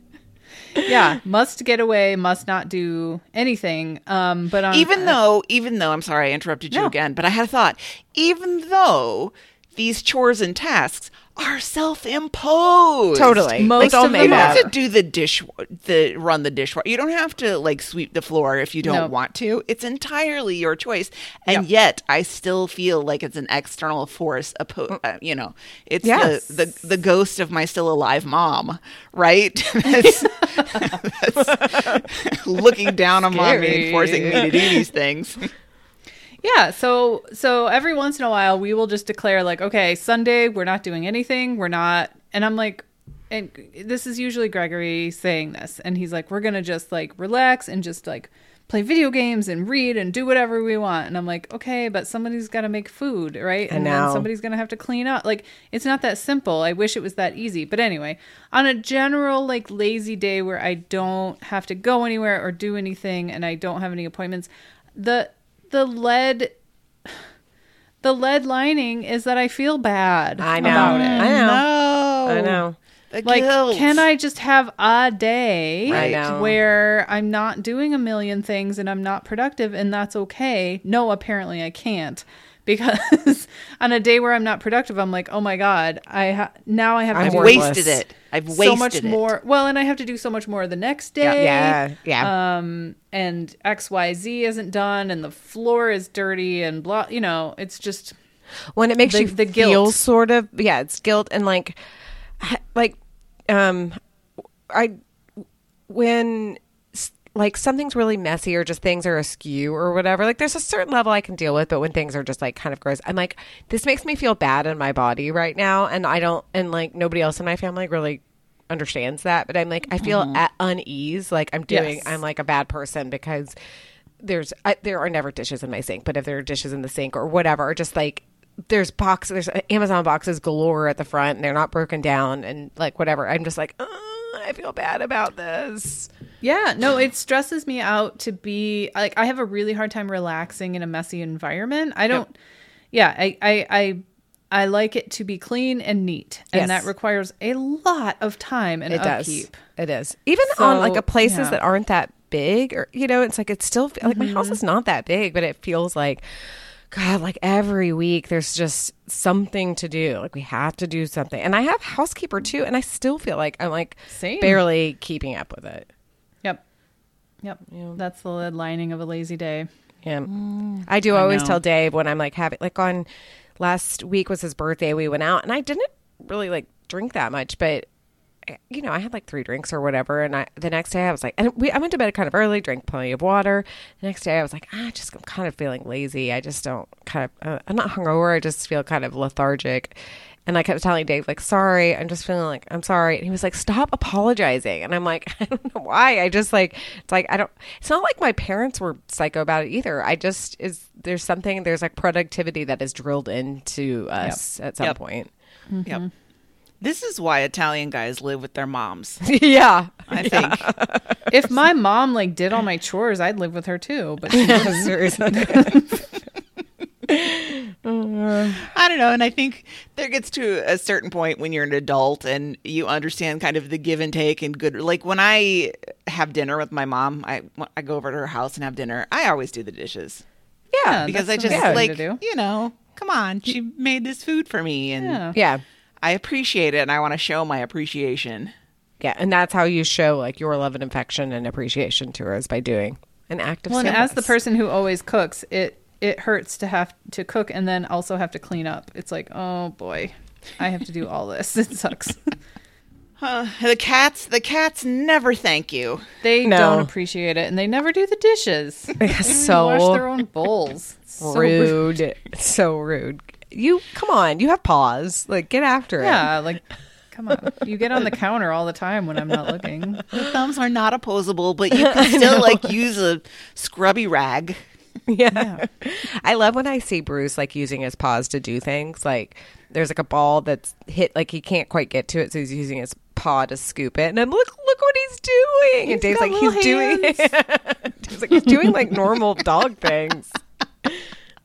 Yeah, must get away, must not do anything. Um, but on, even though, even though, I'm sorry, I interrupted you No. again, but I had a thought. Even though these chores and tasks are self-imposed, Totally. Most It's all of made you don't have to do the dish, the run the dishwasher. You don't have to like sweep the floor if you don't No. want to. It's entirely your choice. And Yep. yet, I still feel like it's an external force. Oppo- uh, you know, it's Yes. the, the the ghost of my still alive mom, right? that's, that's looking down on mommy Scary. and forcing me to do these things. Yeah, so so every once in a while we will just declare like, okay, Sunday we're not doing anything. We're not and I'm like and this is usually Gregory saying this and he's like we're going to just like relax and just like play video games and read and do whatever we want. And I'm like, okay, but somebody's got to make food, right? And then somebody's going to have to clean up. Like it's not that simple. I wish it was that easy. But anyway, on a general like lazy day where I don't have to go anywhere or do anything and I don't have any appointments, the the lead the lead lining is that I feel bad I know. about it. I know. No, I know. The Like, guilt. can I just have a day Right. Where I'm not doing a million things and I'm not productive and that's okay? No, apparently I can't. Because on a day where I'm not productive, I'm like, oh my god, I ha- now I have I've wasted it. I've wasted so much it. more. Well, and I have to do so much more the next day. Yeah. Yeah. Um, and X Y Z isn't done, and the floor is dirty, and blah. You know, it's just when it makes the- you the feel guilt. sort of yeah it's guilt and like like um i when like something's really messy or just things are askew or whatever like there's a certain level i can deal with but when things are just like kind of gross i'm like this makes me feel bad in my body right now and i don't and like nobody else in my family really understands that but i'm like i feel mm-hmm. at unease like i'm doing Yes. i'm like a bad person because there's I, there are never dishes in my sink, but if there are dishes in the sink or whatever, or just like there's boxes, there's Amazon boxes galore at the front, and they're not broken down, and like whatever. I'm just like, "Ugh, I feel bad about this. Yeah, no, it stresses me out to be like I have a really hard time relaxing in a messy environment. I don't yeah, I I I I like it to be clean and neat. And Yes. that requires a lot of time and It does. upkeep. It is even on like a places yeah. that aren't that big, or you know, it's like it's still like my Mm-hmm. house is not that big, but it feels like. God, like every week there's just something to do. Like we have to do something. And I have housekeeper too, and I still feel like I'm like Same. barely keeping up with it. Yep. Yep. That's the lead lining of a lazy day. Yeah. Mm. I do always tell Dave when I'm like having like on last week was his birthday, we went out and I didn't really like drink that much, but you know, I had like three drinks or whatever, and I the next day I was like, and we I went to bed kind of early, drank plenty of water. The next day I was like, ah, just I'm kind of feeling lazy. I just don't kind of uh, I'm not hungover. I just feel kind of lethargic. And I kept telling Dave, like, sorry, I'm just feeling like I'm sorry. And he was like, stop apologizing. And I'm like, I don't know why. I just like, it's like, I don't, it's not like my parents were psycho about it either. I just, is, there's something, there's like productivity that is drilled into us at some Yep. point. Yep. This is why Italian guys live with their moms. yeah. I think. if my mom like did all my chores, I'd live with her too. But she doesn't. I don't know. And I think there gets to a certain point when you're an adult and you understand kind of the give and take and good. Like when I have dinner with my mom, I, I go over to her house and have dinner. I always do the dishes yeah, because I just like, do. you know, come on, she made this food for me and Yeah. yeah. I appreciate it and I want to show my appreciation. Yeah. And that's how you show like your love and affection and appreciation to her is by doing an act of Well, and as the person who always cooks, it it hurts to have to cook and then also have to clean up. It's like, oh boy, I have to do all this. It sucks. Uh, the cats, the cats never thank you. They No. don't appreciate it, and they never do the dishes. They so wash their own bowls. It's so rude. rude. So rude. You come on, you have paws. Like get after it. Yeah, like come on. You get on the counter all the time when I'm not looking. The thumbs are not opposable, but you can still like use a scrubby rag. Yeah. I love when I see Bruce like using his paws to do things. Like there's like a ball that's hit like he can't quite get to it, so he's using his paw to scoop it. And I'm look look what he's doing. and Dave's like he's little doing Dave's like he's doing like normal dog things.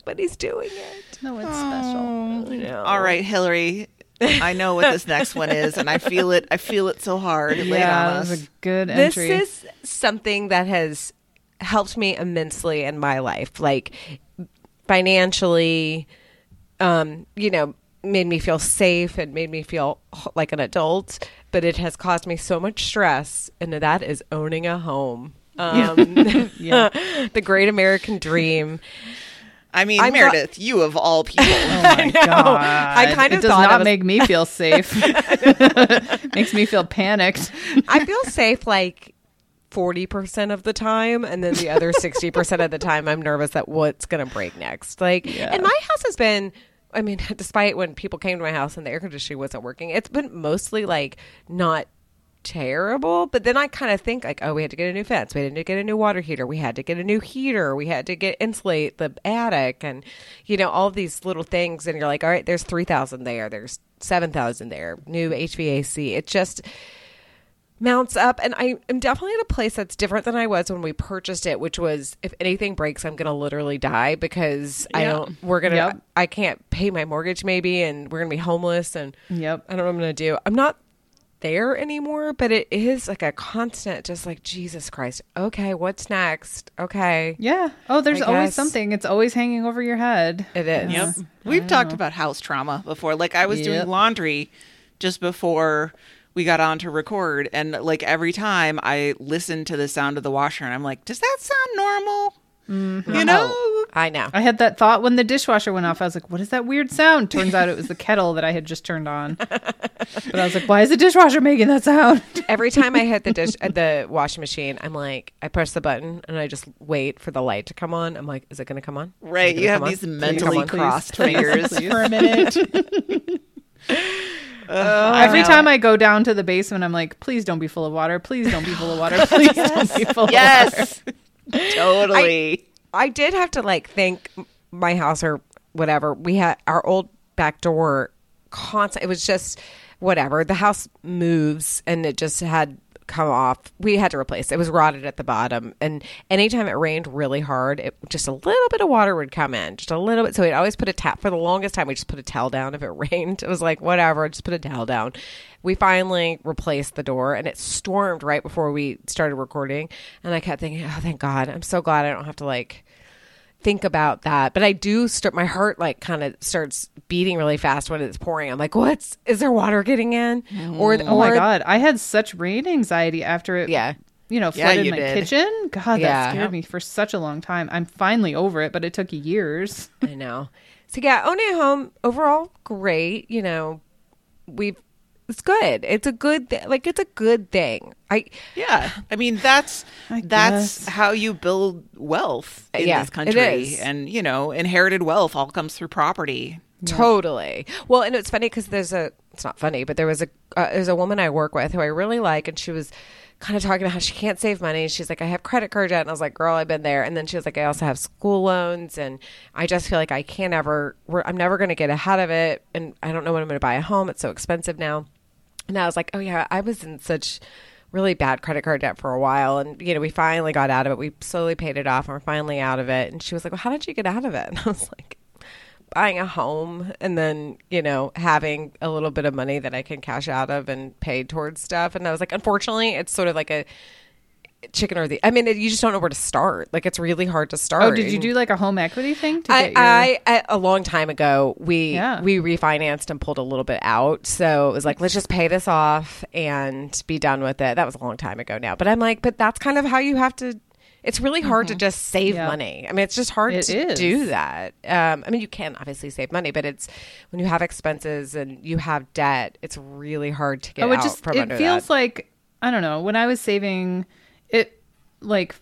But he's doing it. No, it's special. You know. All right, Hillary. I know what this next one is, and I feel it. I feel it so hard. Lay it on Yeah, that us. a good entry. this is something that has helped me immensely in my life like financially um you know made me feel safe and made me feel like an adult but it has caused me so much stress and that is owning a home um Yeah. the great american dream I mean, I'm not- Meredith, you of all people. Oh my god! I kind it of does thought not was- make me feel safe. Makes me feel panicked. i feel safe like 40% of the time and then the other 60% of the time i'm nervous that what's going to break next like Yeah. and my house has been i mean despite when people came to my house and the air conditioning wasn't working it's been mostly like not terrible but then i kind of think like oh we had to get a new fence we had to get a new water heater we had to get a new heater we had to get insulate the attic and you know all these little things and you're like all right there's 3000 there there's 7000 there new hvac it just mounts up and I am definitely at a place that's different than I was when we purchased it, which was if anything breaks, I'm gonna literally die because I don't we're gonna Yep. I can't pay my mortgage maybe and we're gonna be homeless and Yep. I don't know what I'm gonna do. I'm not there anymore, but it is like a constant just like Jesus Christ. Okay, what's next? Okay. Yeah. Oh, there's I always guess. something. It's always hanging over your head. It is. Yep. We've talked about house trauma before. Like I was Yep. doing laundry just before we got on to record and like every time I listen to the sound of the washer and I'm like, does that sound normal? You know? I know. I had that thought when the dishwasher went off. I was like, "What is that weird sound?" Turns out it was the kettle that I had just turned on. But I was like, "Why is the dishwasher making that sound?" Every time I hit the dish uh, the washing machine, I'm like, I press the button and I just wait for the light to come on. I'm like, is it going to come on? Right. You have come on? these mentally crossed fingers for a minute. Every time I go down to the basement, I'm like, "Please don't be full of water. Please don't be full of water. Please don't be full of water." yes. totally. I did have to like thank my house or whatever. We had our old back door constant. It was just whatever. The house moves and it just had come off. We had to replace. It was rotted at the bottom, and anytime it rained really hard, it just a little bit of water would come in, just a little bit. So we'd always put a tap. For the longest time, we just put a towel down if it rained. It was like whatever, just put a towel down. We finally replaced the door, and it stormed right before we started recording. And I kept thinking, oh, thank God, I'm so glad I don't have to like think about that. But I do start my heart like kind of starts beating really fast when it's pouring. I'm like, what's is there water getting in? Or Oh my god, I had such rain anxiety after it. Yeah. You know, Yeah, flooded you my did. kitchen. God, that Yeah. scared me for such a long time. I'm finally over it, but it took years. I know. So yeah, owning a home overall great. You know, we've it's good. It's a good th- like it's a good thing. I Yeah, I mean that's I that's how you build wealth in Yeah, this country, and you know, inherited wealth all comes through property. Totally. Well, and it's funny because there's a. It's not funny, but there was a. Uh, there's a woman I work with who I really like, and she was kind of talking about how she can't save money. She's like, I have credit card debt, and I was like, girl, I've been there. And then she was like, I also have school loans, and I just feel like I can't ever. We're, I'm never going to get ahead of it, and I don't know when I'm going to buy a home. It's so expensive now. And I was like, oh yeah, I was in such really bad credit card debt for a while. And you know we finally got out of it. We slowly paid it off and we're finally out of it. And she was like well how did you get out of it? And i was like buying a home and then you know having a little bit of money that i can cash out of and pay towards stuff. And i was like unfortunately it's sort of like a chicken or the i mean it, you just don't know where to start like it's really hard to start Oh, did you do like a home equity thing to I, get your? I, I a long time ago we Yeah. we refinanced and pulled a little bit out so it was like let's just pay this off and be done with it that was a long time ago now but i'm like but that's kind of how you have to it's really hard to just save Yeah. money i mean it's just hard It to is. do that um, i mean you can obviously save money but it's when you have expenses and you have debt it's really hard to get oh, it out just from it under feels that. like I don't know. When I was saving, it like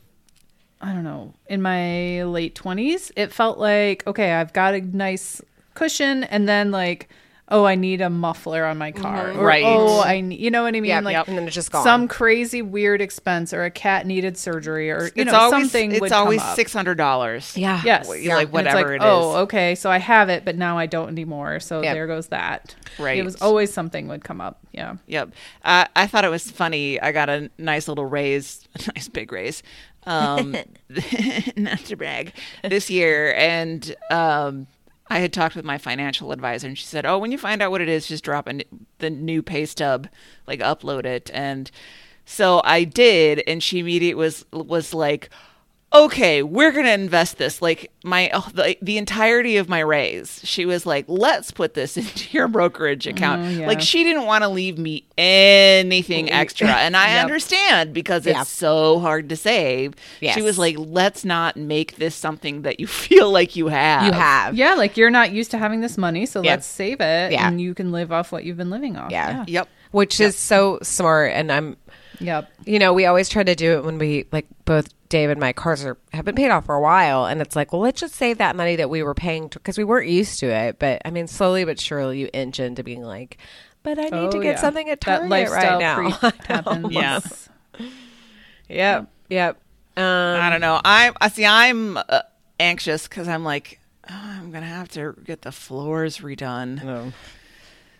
I don't know in my late twenties, it felt like okay, I've got a nice cushion, and then like oh, I need a muffler on my car, or Right. oh, I need, you know what I mean, Yep, like yep. And then it's just gone. some crazy weird expense, or a cat needed surgery, or you it's know always something. it's would always come six hundred dollars. yeah Yes, Like, yeah. like, And it's whatever it Oh, okay. So I have it, but now I don't anymore. So Yep. there goes that. Right. It was always something would come up. Yeah. Yep. Uh, I thought it was funny. I got a nice little raise, a nice big raise, um, not to brag, this year. And um, I had talked with my financial advisor, and she said, "Oh, when you find out what it is, just drop in the new pay stub, like upload it." And so I did, and she immediately was was like. Okay, we're gonna invest this like my oh, the, the entirety of my raise. She was like, "Let's put this into your brokerage mm, account." Oh, yeah. Like she didn't want to leave me anything extra. And I Yep. understand because it's Yeah. so hard to save. Yes. She was like, let's not make this something that you feel like you have. you have Yeah, like you're not used to having this money, so Yeah. let's save it, Yeah. and you can live off what you've been living off. Yeah. Yep. which is so smart and i'm Yeah. Yep. you know, we always try to do it when we like both Dave and my cars are have been paid off for a while, and it's like, well, let's just save that money that we were paying because we weren't used to it. But I mean, slowly but surely, you inch into being like, but I need Oh, to get yeah. something at that Target lifestyle right now. creep happens. Yeah. yep, yep. Um, I don't know. I I see. I'm uh, anxious because I'm like, oh, I'm gonna have to get the floors redone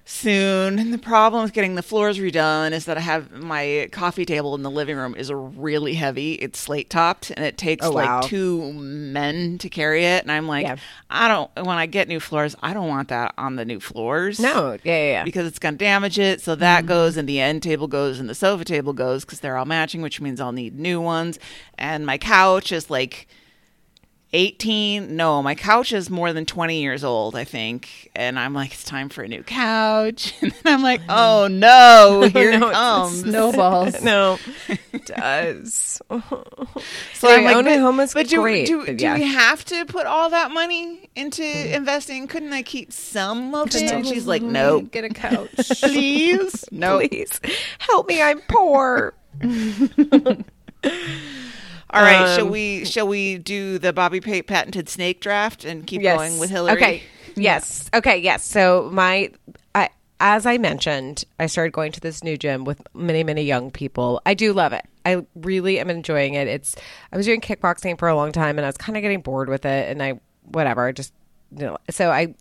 soon. And the problem with getting the floors redone is that I have my coffee table in the living room is really heavy. It's slate topped, and it takes Oh, wow. like two men to carry it. And I'm like, Yeah. I don't. When I get new floors, I don't want that on the new floors. no, yeah, yeah, yeah. because it's going to damage it. So that mm-hmm. goes, and the end table goes, and the sofa table goes because they're all matching, which means I'll need new ones. And my couch is like 18. No, my couch is more than 20 years old, I think. And I'm like, it's time for a new couch. And then I'm like, oh, oh no, here No, it comes. Snowballs. no, it does. So Anyway, owning a but- home is but do, great, Do, but do yeah. we have to put all that money into mm-hmm. investing? Couldn't I keep some of it? And she's like, no, Get a couch. please, no. Please help me. I'm poor. All right, shall Um, we shall we do the Bobby Pate patented snake draft and keep going with Hillary? Okay. Yes. Okay. Yes. So my, I, as I mentioned, I started going to this new gym with many, many young people. I do love it. I really am enjoying it. It's. I was doing kickboxing for a long time, and I was kind of getting bored with it, and I, whatever, I just, you know. So I,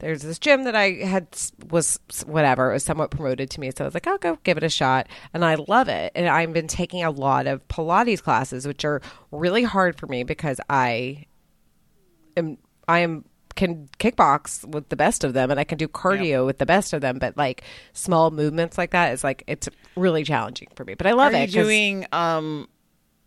there's this gym that I had was whatever. It was somewhat promoted to me, so I was like, I'll go give it a shot, and I love it. And I've been taking a lot of Pilates classes, which are really hard for me because I am I am can kickbox with the best of them and I can do cardio with the best of them, but like small movements like that is like it's really challenging for me. But I love it. Are you doing um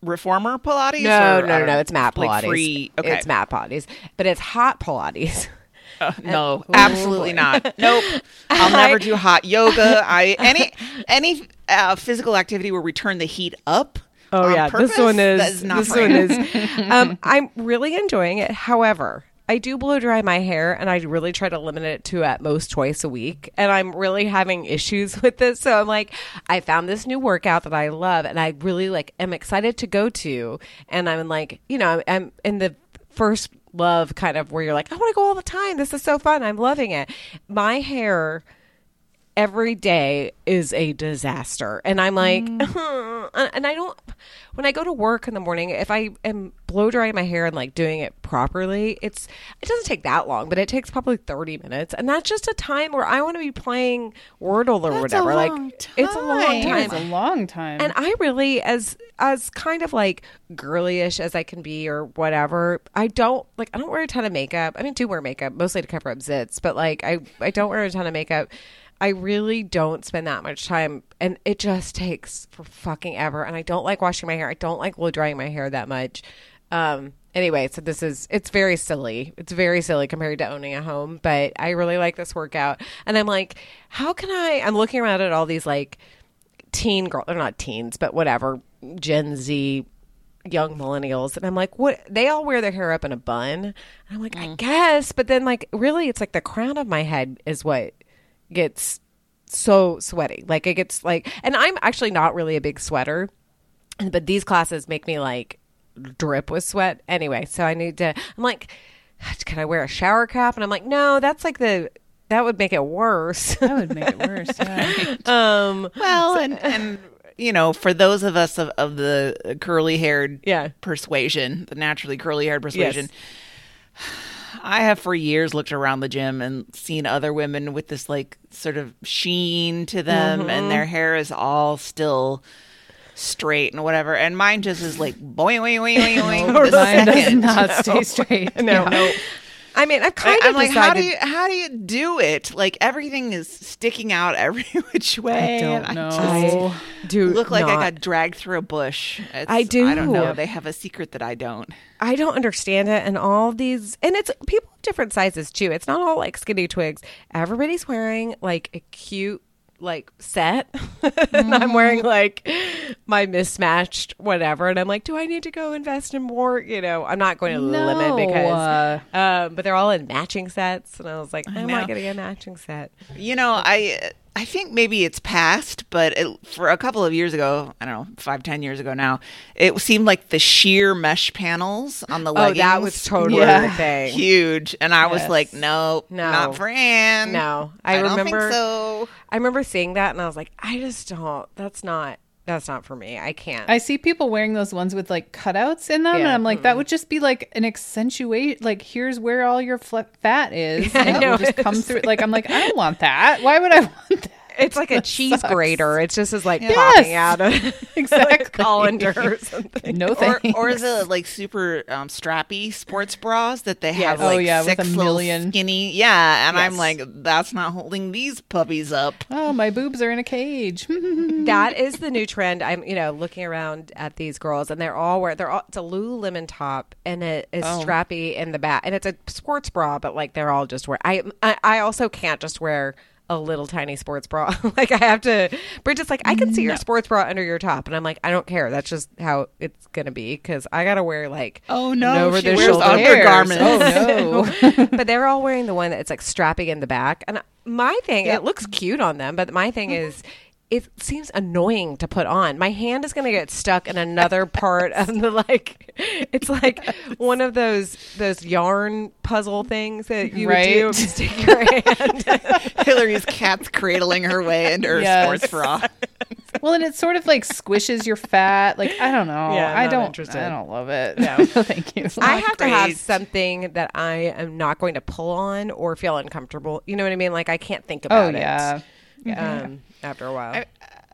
reformer Pilates? no, or, no, no, no. It's mat like Pilates. free. Okay, It's mat Pilates, but it's hot Pilates. Uh, no, absolutely not. Nope. I'll never do hot yoga. I any any uh, physical activity where we turn the heat up. Oh on purpose, that is not this one is. Um, I'm really enjoying it. However, I do blow dry my hair and I really try to limit it to at most twice a week. And I'm really having issues with this. So I'm like, I found this new workout that I love and I really like am excited to go to. And I'm like, you know, I'm, I'm in the first love kind of where you're like, I want to go all the time. This is so fun. I'm loving it. My hair every day is a disaster. And I'm like, mm. uh, and I don't, when I go to work in the morning, if I am blow drying my hair and like doing it properly, it's, it doesn't take that long, but it takes probably 30 minutes. And that's just a time where I want to be playing Wordle or That's whatever. like, long it's a long time. time. It's a long time. And I really, as as kind of like girlyish as I can be, or whatever, I don't like. I don't wear a ton of makeup. I mean, do wear makeup mostly to cover up zits, but like I I don't wear a ton of makeup. I really don't spend that much time, and it just takes for fucking ever. And I don't like washing my hair. I don't like blow drying my hair that much. Um. Anyway, so this is it's very silly. It's very silly compared to owning a home, but I really like this workout. And I'm like, how can I? I'm looking around at all these like teen girl they're not teens but whatever gen z young millennials and i'm like what they all wear their hair up in a bun and i'm like i guess but then like really it's like the crown of my head is what gets so sweaty like it gets like and i'm actually not really a big sweater but these classes make me like drip with sweat anyway so i need to i'm like can i wear a shower cap and i'm like no that's like the that would make it worse that would make it worse. Yeah. um Well, and and you know, for those of us of, of the curly haired Yeah. persuasion, the naturally curly haired persuasion, I have for years looked around the gym and seen other women with this like sort of sheen to them, and mm-hmm. their hair is all still straight and whatever, and mine just is like boing boing boing boing boing. Mine does not stay straight. no, Yeah. no. I mean, I've kind I, of I'm like, how do you how do you do it? Like everything is sticking out every which way. I don't know. just- do look like I got dragged through a bush. It's, I do. I don't know. They have a secret that I don't. I don't understand it, and all these, and it's people of different sizes too. It's not all like skinny twigs. Everybody's wearing like a cute like set, and I'm wearing like my mismatched whatever, and I'm like, do I need to go invest in more? You know, I'm not going to limit No. because, um, but they're all in matching sets, and I was like, I'm know. not getting a matching set. You know, I I think maybe it's past, but it, for a couple of years ago, I don't know, five ten years ago now, it seemed like the sheer mesh panels on the Oh, that was totally Yeah. the thing. huge, and I was like, no, No. not for Ann. No, I, I, don't remember. think so. I remember seeing that, and I was like, I just don't. That's not. That's not for me. I can't. I see people wearing those ones with like cutouts in them, and I'm like, that mm-hmm. would just be like an accentuate. Like, here's where all your fl- fat is, I and it know. will just come through. Like, I'm like, I don't want that. Why would I want that? It's like a cheese sucks. grater. It's just is like Yes. popping out of Exactly. like colander or something. No Or, thanks. or the like super um, strappy sports bras that they have Yes. Oh, like yeah, with six a million. skinny yeah and I'm like that's not holding these puppies up oh, my boobs are in a cage. That is the new trend. I'm, you know, looking around at these girls, and they're all wear. They're all. It's a Lululemon top, and it is Oh. strappy in the back, and it's a sports bra, but like they're all just wear. I, I, I also can't just wear a little tiny sports bra. like I have to. Bridget's like, I can see your sports bra under your top, and I'm like, I don't care. That's just how it's gonna be because I gotta wear like Oh, no, over she the wears shoulder undergarments. Oh no. but they're all wearing the one that's like strapping in the back. And my thing, it looks cute on them, but my thing is, it seems annoying to put on. My hand is going to get stuck in another part of the like. It's like one of those those yarn puzzle things that you would do. Right. you Stick your hand. Hillary's cat's cradling her way into her Yes. sports bra Well, and it sort of like squishes your fat. Like I don't know. Yeah, I don't. interested. I don't love it. No. thank you. I have to have something that I am not going to pull on or feel uncomfortable. You know what I mean? Like I can't think about it. oh yeah. it. Um, after a while.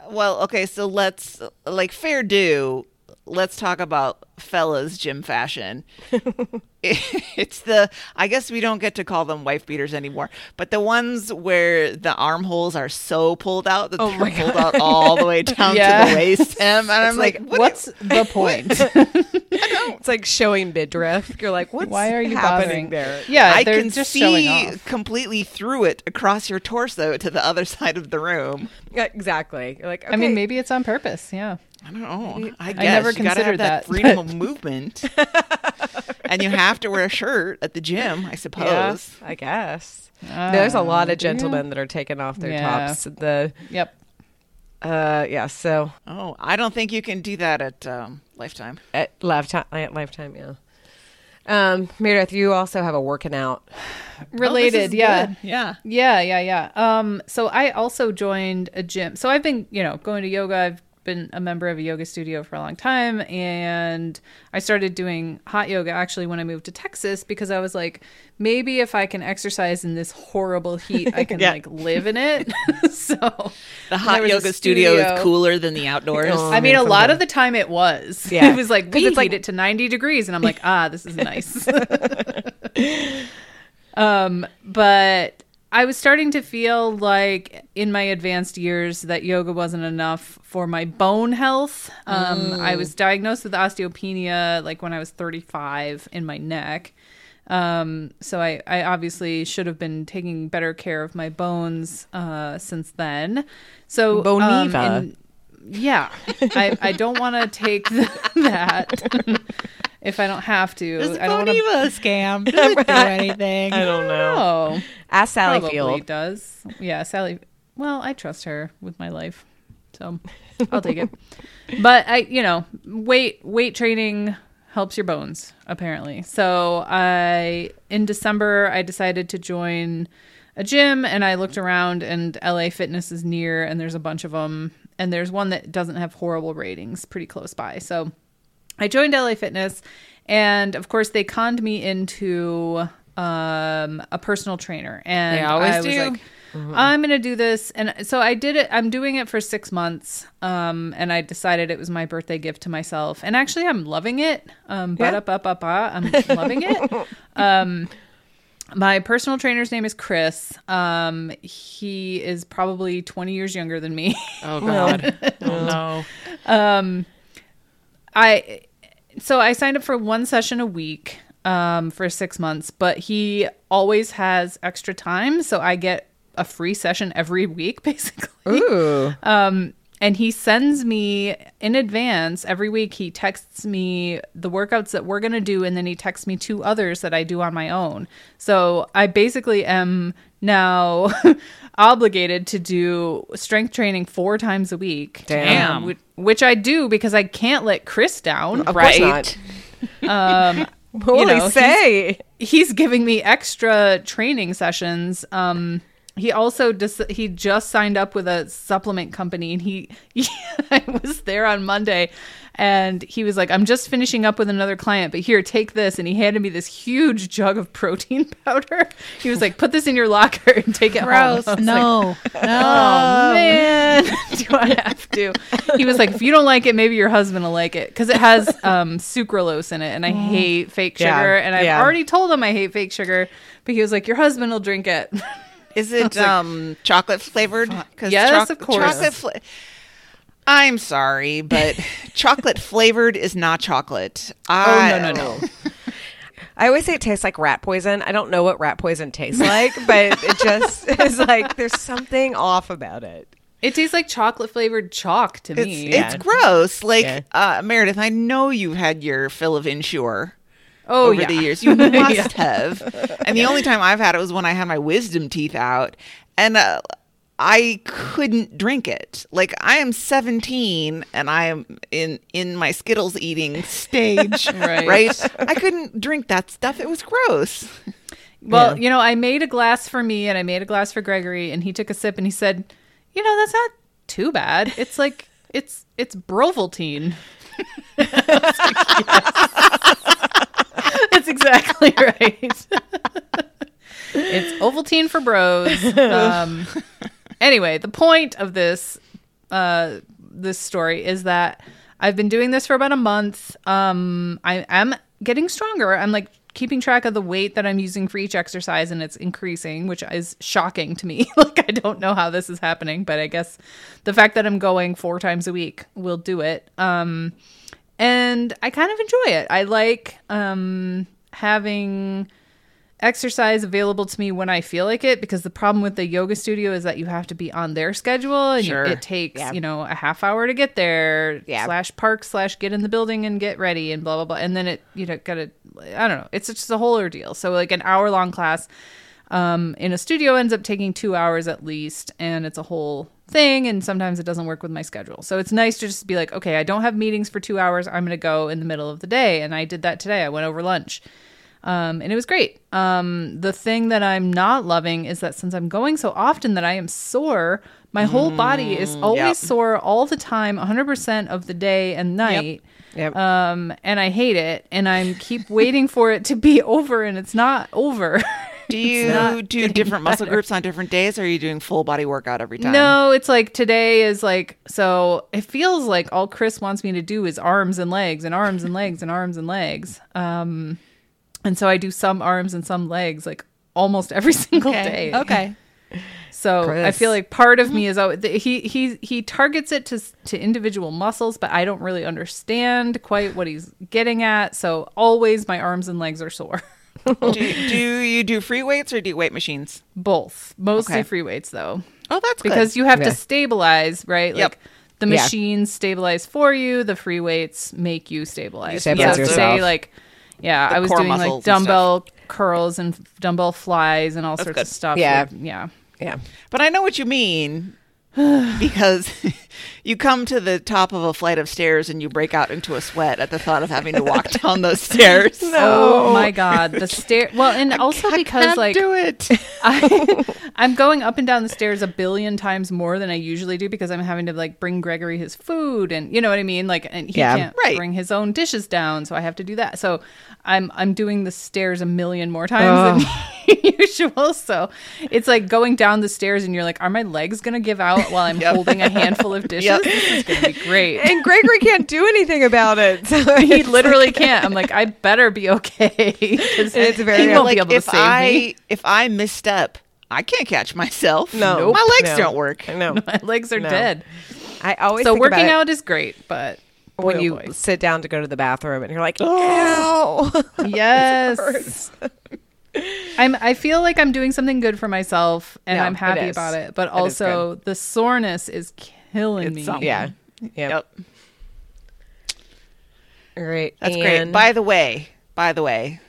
well okay so let's like fair do let's talk about fellas gym fashion it's the i guess we don't get to call them wife beaters anymore but the ones where the armholes are so pulled out that Oh they're my pulled out all the way down Yeah. to the waist hem and i'm like, like, what What's the point? It's like showing midriff. You're like, what's Why are you happening bothering there? Yeah, I can just see completely through it across your torso to the other side of the room. Yeah, exactly. You're like, I mean, maybe it's on purpose. Yeah. I don't know. I, guess never you gotta considered have that, that, freedom but- of movement. and you have to wear a shirt at the gym, I suppose. I guess. There's a lot of gentlemen that are taking off their Yeah. tops. The Yep. uh yeah, so Oh, I don't think you can do that at um, Lifetime. at lifetime at lifetime, yeah. Um, Meredith, you also have a working out. Related, yeah. Yeah. Yeah, yeah, yeah. Um, so I also joined a gym. So I've been, you know, going to yoga. I've been a member of a yoga studio for a long time, and I started doing hot yoga actually when I moved to Texas because I was like, maybe if I can exercise in this horrible heat, I can Yeah. like live in it. so The hot yoga studio, studio- is cooler than the outdoors. Oh. I mean, a lot the- of the time it was. Yeah. it was like 'Cause we it's heat like- it to ninety degrees, and I'm like, ah, this is nice. um, but I was starting to feel like in my advanced years that yoga wasn't enough for my bone health. Um, I was diagnosed with osteopenia like when I was 35 in my neck. Um, so I, I obviously should have been taking better care of my bones uh, since then. So um, Boniva. in- yeah, I, I don't want to take that if I don't have to. I don't want to. scam. Doesn't do anything. I don't know. Oh, Ask Sally probably Field. does. Yeah, Sally. Well, I trust her with my life, so I'll take it. But I, you know, weight weight training helps your bones apparently. So I in December I decided to join a gym and I looked around and LA Fitness is near and there's a bunch of them and there's one that doesn't have horrible ratings pretty close by. So I joined LA Fitness, and of course they conned me into um, a personal trainer, and I was do. like, I'm gonna do this, and so I did it. I'm doing it for six months, um, and I decided it was my birthday gift to myself, and actually I'm loving it. Um, Yeah. ba-da-ba-ba-ba, I'm loving it. Um, my personal trainer's name is Chris. Um, he is probably 20 years younger than me. Oh God. oh no. I so I signed up for one session a week um, for six months, but he always has extra time, so I get a free session every week, basically. Ooh. Um, and he sends me in advance every week. He texts me the workouts that we're gonna do, and then he texts me two others that I do on my own. So I basically am now obligated to do strength training four times a week. Damn. um, which, which I do because I can't let Chris down. Of Right. course not. Um, What will know, he he's- say? he's giving me extra training sessions. Um, he also just he just signed up with a supplement company, and he, I was there on Monday, and he was like, "I'm just finishing up with another client, but here, take this." And he handed me this huge jug of protein powder. He was like, "Put this in your locker and take it home." I was like, No. Oh man, do I have to? He was like, if you don't like it, maybe your husband will like it because it has um, sucralose in it, and I hate fake sugar. Yeah, And I've yeah. already told him I hate fake sugar, but he was like, your husband will drink it. Is it um chocolate flavored? 'Cause Yes, of course. Chocolate fla- I'm sorry, but chocolate flavored is not chocolate. I, Oh, no, no, no. I always say it tastes like rat poison. I don't know what rat poison tastes like, but it just is like there's something off about it. It tastes like chocolate flavored chalk to It's me. it's gross. Like Yeah. uh, Meredith, I know you've had your fill of Ensure oh over yeah. the years. You must Yeah. have. And the only time I've had it was when I had my wisdom teeth out, and uh, I couldn't drink it. Like I am 17 and I am in in my Skittles eating stage. Right. right? I couldn't drink that stuff. It was gross. Well, Yeah. you know, I made a glass for me and I made a glass for Gregory, and he took a sip and he said, "You know, that's not too bad. It's like it's it's Brovaltine." That's exactly right. it's Ovaltine for bros. Um, anyway, the point of this uh, this story is that I've been doing this for about a month. Um, I am getting stronger. I'm like keeping track of the weight that I'm using for each exercise, and it's increasing, which is shocking to me. like I don't know how this is happening, but I guess the fact that I'm going four times a week will do it. Um, and I kind of enjoy it. I like um, having exercise available to me when I feel like it because the problem with the yoga studio is that you have to be on their schedule and you- it takes Yeah. you know a half hour to get there Yeah. slash park slash get in the building and get ready and blah blah blah and then it you know gotta I don't know. It's just a whole ordeal. So like an hour long class um, in a studio ends up taking two hours at least, and it's a whole thing. And sometimes it doesn't work with my schedule. So it's nice to just be like, okay, I don't have meetings for two hours. I'm going to go in the middle of the day, and I did that today. I went over lunch. Um, and it was great. Um, the thing that I'm not loving is that since I'm going so often that I am sore, my whole body is always yep. sore all the time, 100% of the day and night. Yep. Um, and I hate it. And I keep waiting for it to be over, and it's not over. Do you do different muscle groups on different days, or are you doing full body workout every time? No, it's like today is like so it feels like all Chris wants me to do is arms and legs and arms and legs and arms and legs. Um and so I do some arms and some legs like almost every single day. Okay. So I feel like part of me mm-hmm. is always, he he he targets it to to individual muscles, but I don't really understand quite what he's getting at. So always my arms and legs are sore. do, do you do free weights or do you weight machines? Both, mostly Okay. free weights though. Oh, that's because you have Yeah. to stabilize, right? Yep. Like the Yeah. machines stabilize for you, the free weights make you stabilize. stabilize so yourself. say like yeah, I was doing like muscles and dumbbell curls and dumbbell flies and all sorts good. of stuff. Yeah. with- yeah. Yeah. But I know what you mean because you come to the top of a flight of stairs and you break out into a sweat at the thought of having to walk down those stairs. Oh my god, the stair. Well, and also I because can't like do it. I, I'm going up and down the stairs a billion times more than I usually do because I'm having to like bring Gregory his food and you know what I mean. Like, and he Yeah. can't Right. bring his own dishes down, so I have to do that. So I'm I'm doing the stairs a million more times than usual. So it's like going down the stairs and you're like, are my legs gonna give out while I'm Yep. holding a handful of dishes? Yep. This is gonna be great. And Gregory can't do anything about it. So he literally can't. I'm like, I better be okay It's very- he won't like be able if to save I me. if I misstep, I can't catch myself. No. my legs No. don't work. No. My legs are No. dead. I always So working it out is great, but when oh you boy. sit down to go to the bathroom and you're like, ow. yes. I'm. I feel like I'm doing something good for myself, and Yeah, I'm happy is. about it. But It is also, the soreness is killing It's me. something. yeah. Yep. Yep. Great. That's And- great. By the way, by the way,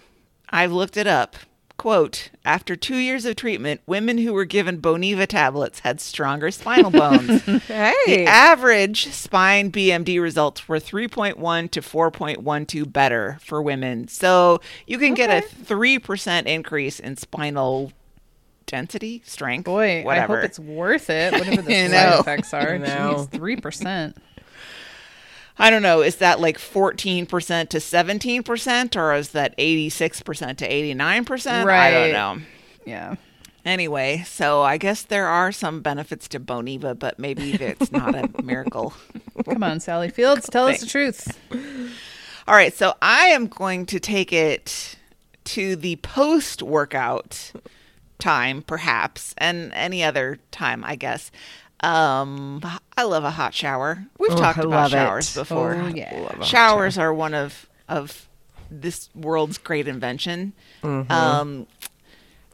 I've looked it up. Quote, after two years of treatment, women who were given Boniva tablets had stronger spinal bones. The average spine BMD results were 3.1 to 4.12 better for women. So you can get a 3% increase in spinal density, strength, Boy, whatever. I hope it's worth it. Whatever the side know. effects are. Three percent. I don't know. Is that like 14% to 17%, or is that 86% to 89%? Right. I don't know. Yeah. Anyway, so I guess there are some benefits to Boniva, but maybe it's not a miracle. Come on, Sally Fields, tell us the truth. All right, so I am going to take it to the post workout time, perhaps, and any other time, I guess. Um, I love a hot shower. We've Oh, talked I about love it. showers before. Oh, yeah. Love a hot Showers are one of of this world's great invention. Mm-hmm. Um,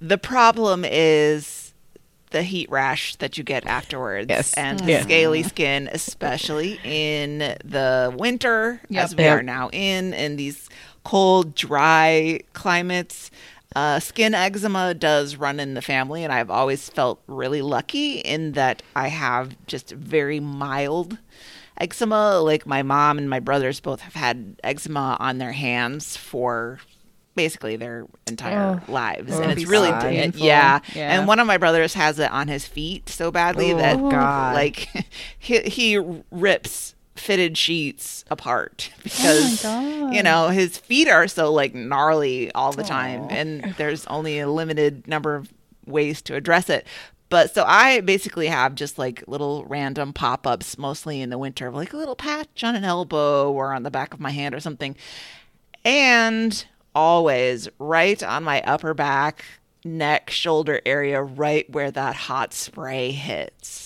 the problem is the heat rash that you get afterwards Yes. and Yeah. scaly skin, especially in the winter, Yep. as we Yep. are now in, in these cold, dry climates. Uh, skin eczema does run in the family, and I've always felt really lucky in that I have just very mild eczema. Like my mom and my brothers both have had eczema on their hands for basically their entire Oh, lives, and it's really it- Painful. yeah. Yeah. And one of my brothers has it on his feet so badly Oh, that God. like he, he rips fitted sheets apart oh because God. you know his feet are so like gnarly all the time and there's only a limited number of ways to address it. But so i basically have just like little random pop-ups mostly in the winter like a little patch on an elbow or on the back of my hand or something. And always right on my upper back neck shoulder area right where that hot spray hits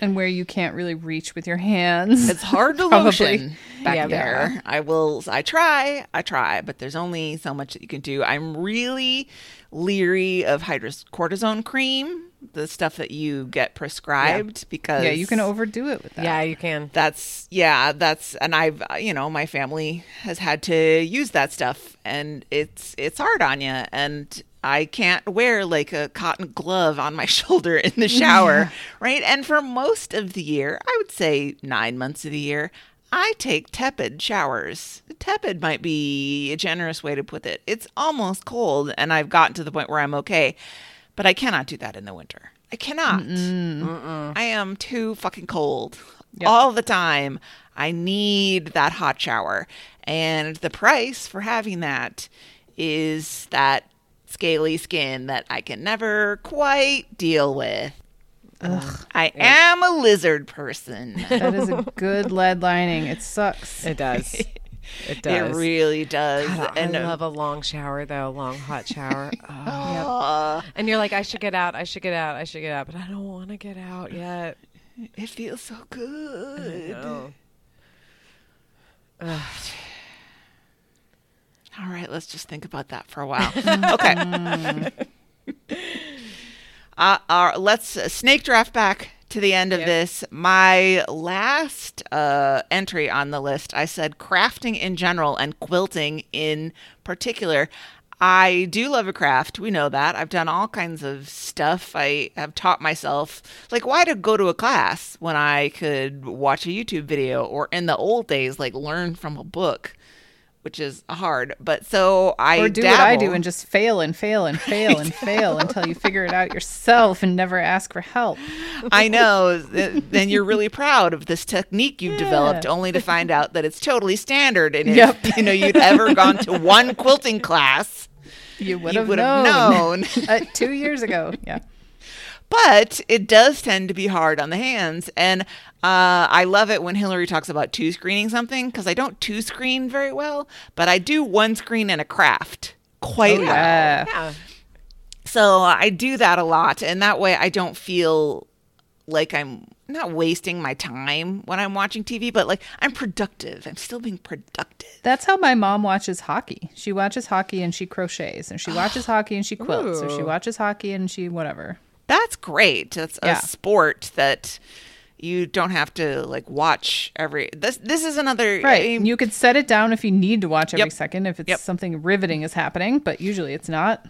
And where you can't really reach with your hands. it's hard to Probably. lotion back Yeah, there. I will. I try. I try, but there's only so much that you can do. I'm really leery of hydrocortisone cream the stuff that you get prescribed because Yeah, you can overdo it with that. Yeah, you can. that's yeah that's and i've uh, you know my family has had to use that stuff and it's it's hard on you and i can't wear like a cotton glove on my shoulder in the shower right? And for most of the year i would say nine months of the year i take tepid showers. Tepid might be a generous way to put it. It's almost cold and i've gotten to the point where i'm okay but i cannot do that in the winter. I cannot. I am too fucking cold all the time. I need that hot shower. And the price for having that is that scaly skin that I can never quite deal with. I am a lizard person. That is a good lead lining. It sucks. It does. It does. It really does. God, I and uh, love a long shower though, a long hot shower. Oh. uh, And you're like, I should get out, I should get out, I should get out, but I don't want to get out yet. it feels so good. All right, let's just think about that for a while. okay. uh, uh, let's uh, snake draft back to the end of this. My last uh, entry on the list, I said crafting in general and quilting in particular. I do love a craft. We know that. I've done all kinds of stuff. I have taught myself. Like, why to go to a class when I could watch a YouTube video or in the old days, like learn from a book? Which is hard. But so I or do what I do and just fail and fail and fail and fail until you figure it out yourself and never ask for help. I know. th- Then you're really proud of this technique you've developed, only to find out that it's totally standard. And Yep. if you know you'd ever gone to one quilting class, You would have known, known. uh, two years ago. Yeah. But it does tend to be hard on the hands. And uh, I love it when Hillary talks about two screening something because I don't two screen very well, but I do one screen in a craft quite Oh, well. yeah. Yeah. So I do that a lot, and that way I don't feel like I'm not wasting my time when I'm watching TV, but like I'm productive. I'm still being productive. That's how my mom watches hockey. She watches hockey and she crochets, and she watches hockey and she quilts, or she watches hockey and she whatever. That's great. That's a Yeah. sport that you don't have to like watch every. This this is another Right. I mean, you could set it down if you need to watch every Yep. second if it's Yep. something riveting is happening, but usually it's not.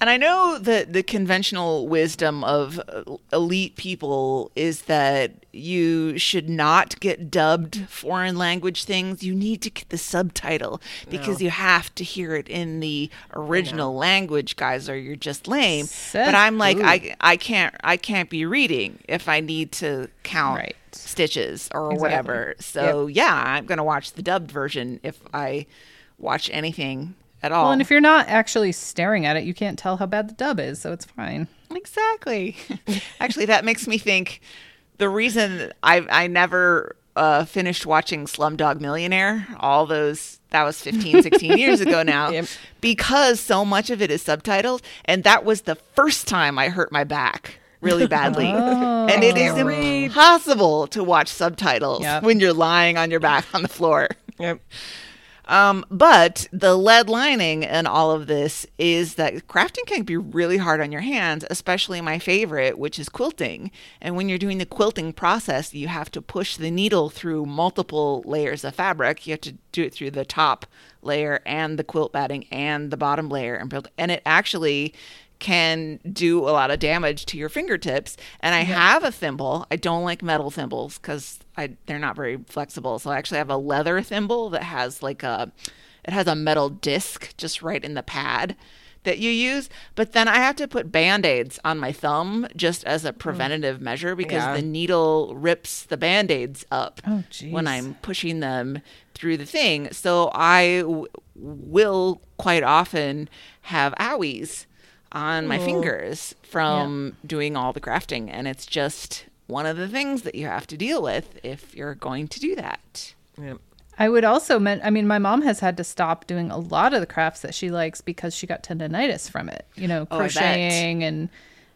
And I know that the conventional wisdom of uh, elite people is that you should not get dubbed foreign language things. You need to get the subtitle because you have to hear it in the original language, guys, or you're just lame. But I'm like? I, I can't I can't be reading if I need to count Right. stitches or Exactly. whatever. So yeah, I'm gonna watch the dubbed version if I watch anything at all. Well, and if you're not actually staring at it, you can't tell how bad the dub is, so it's fine. Exactly. Actually, that makes me think the reason I I never uh, finished watching Slumdog Millionaire, all those that was 15, 16 years ago now, Yep. because so much of it is subtitled, and that was the first time I hurt my back really badly. And it is read. impossible to watch subtitles Yep. when you're lying on your back on the floor. Yep. Um, but the lead lining and all of this is that crafting can be really hard on your hands, especially my favorite, which is quilting. And when you're doing the quilting process, you have to push the needle through multiple layers of fabric. You have to do it through the top layer and the quilt batting and the bottom layer and build and it actually can do a lot of damage to your fingertips. And I have a thimble. I don't like metal thimbles because I they're not very flexible. So I actually have a leather thimble that has like a it has a metal disc just right in the pad that you use. But then I have to put band-aids on my thumb just as a hmm. preventative measure because Yeah. the needle rips the band-aids up Oh, when. I'm pushing them through the thing. So I w- will quite often have owies on my fingers from doing all the crafting. And it's just one of the things that you have to deal with if you're going to do that. Yep. I would also meant I mean my mom has had to stop doing a lot of the crafts that she likes because she got tendonitis from it. You know, Oh, crocheting and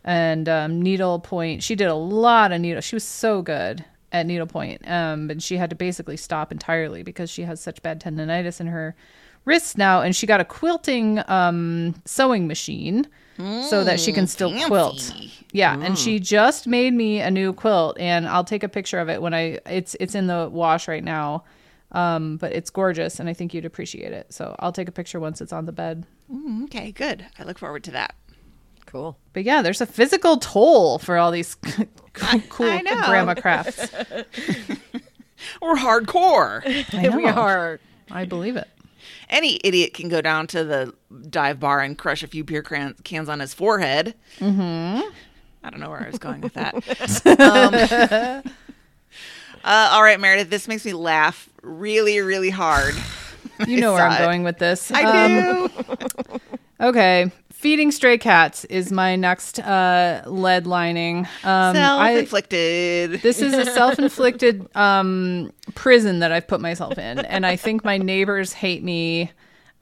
and um, needle point. She did a lot of needle. She was so good at needlepoint. Um, but she had to basically stop entirely because she has such bad tendonitis in her wrists now, and she got a quilting um, sewing machine so that she can still quilt. fancy. Yeah, and she just made me a new quilt, and I'll take a picture of it when I. It's it's in the wash right now, um, but it's gorgeous, and I think you'd appreciate it. So I'll take a picture once it's on the bed. Mm, okay, good. I look forward to that. Cool. But yeah, there's a physical toll for all these cool, cool I know. grandma crafts. We're hardcore. I We are. I believe it. Any idiot can go down to the dive bar and crush a few beer can- cans on his forehead. Mm-hmm. I don't know where I was going with that. um, uh, all right, Meredith, this makes me laugh really, really hard. You know where I'm going with this. I Um, do. Okay. Feeding stray cats is my next uh, lead lining. Um, Self-inflicted. this is a self-inflicted um, prison that I've put myself in, and I think my neighbors hate me.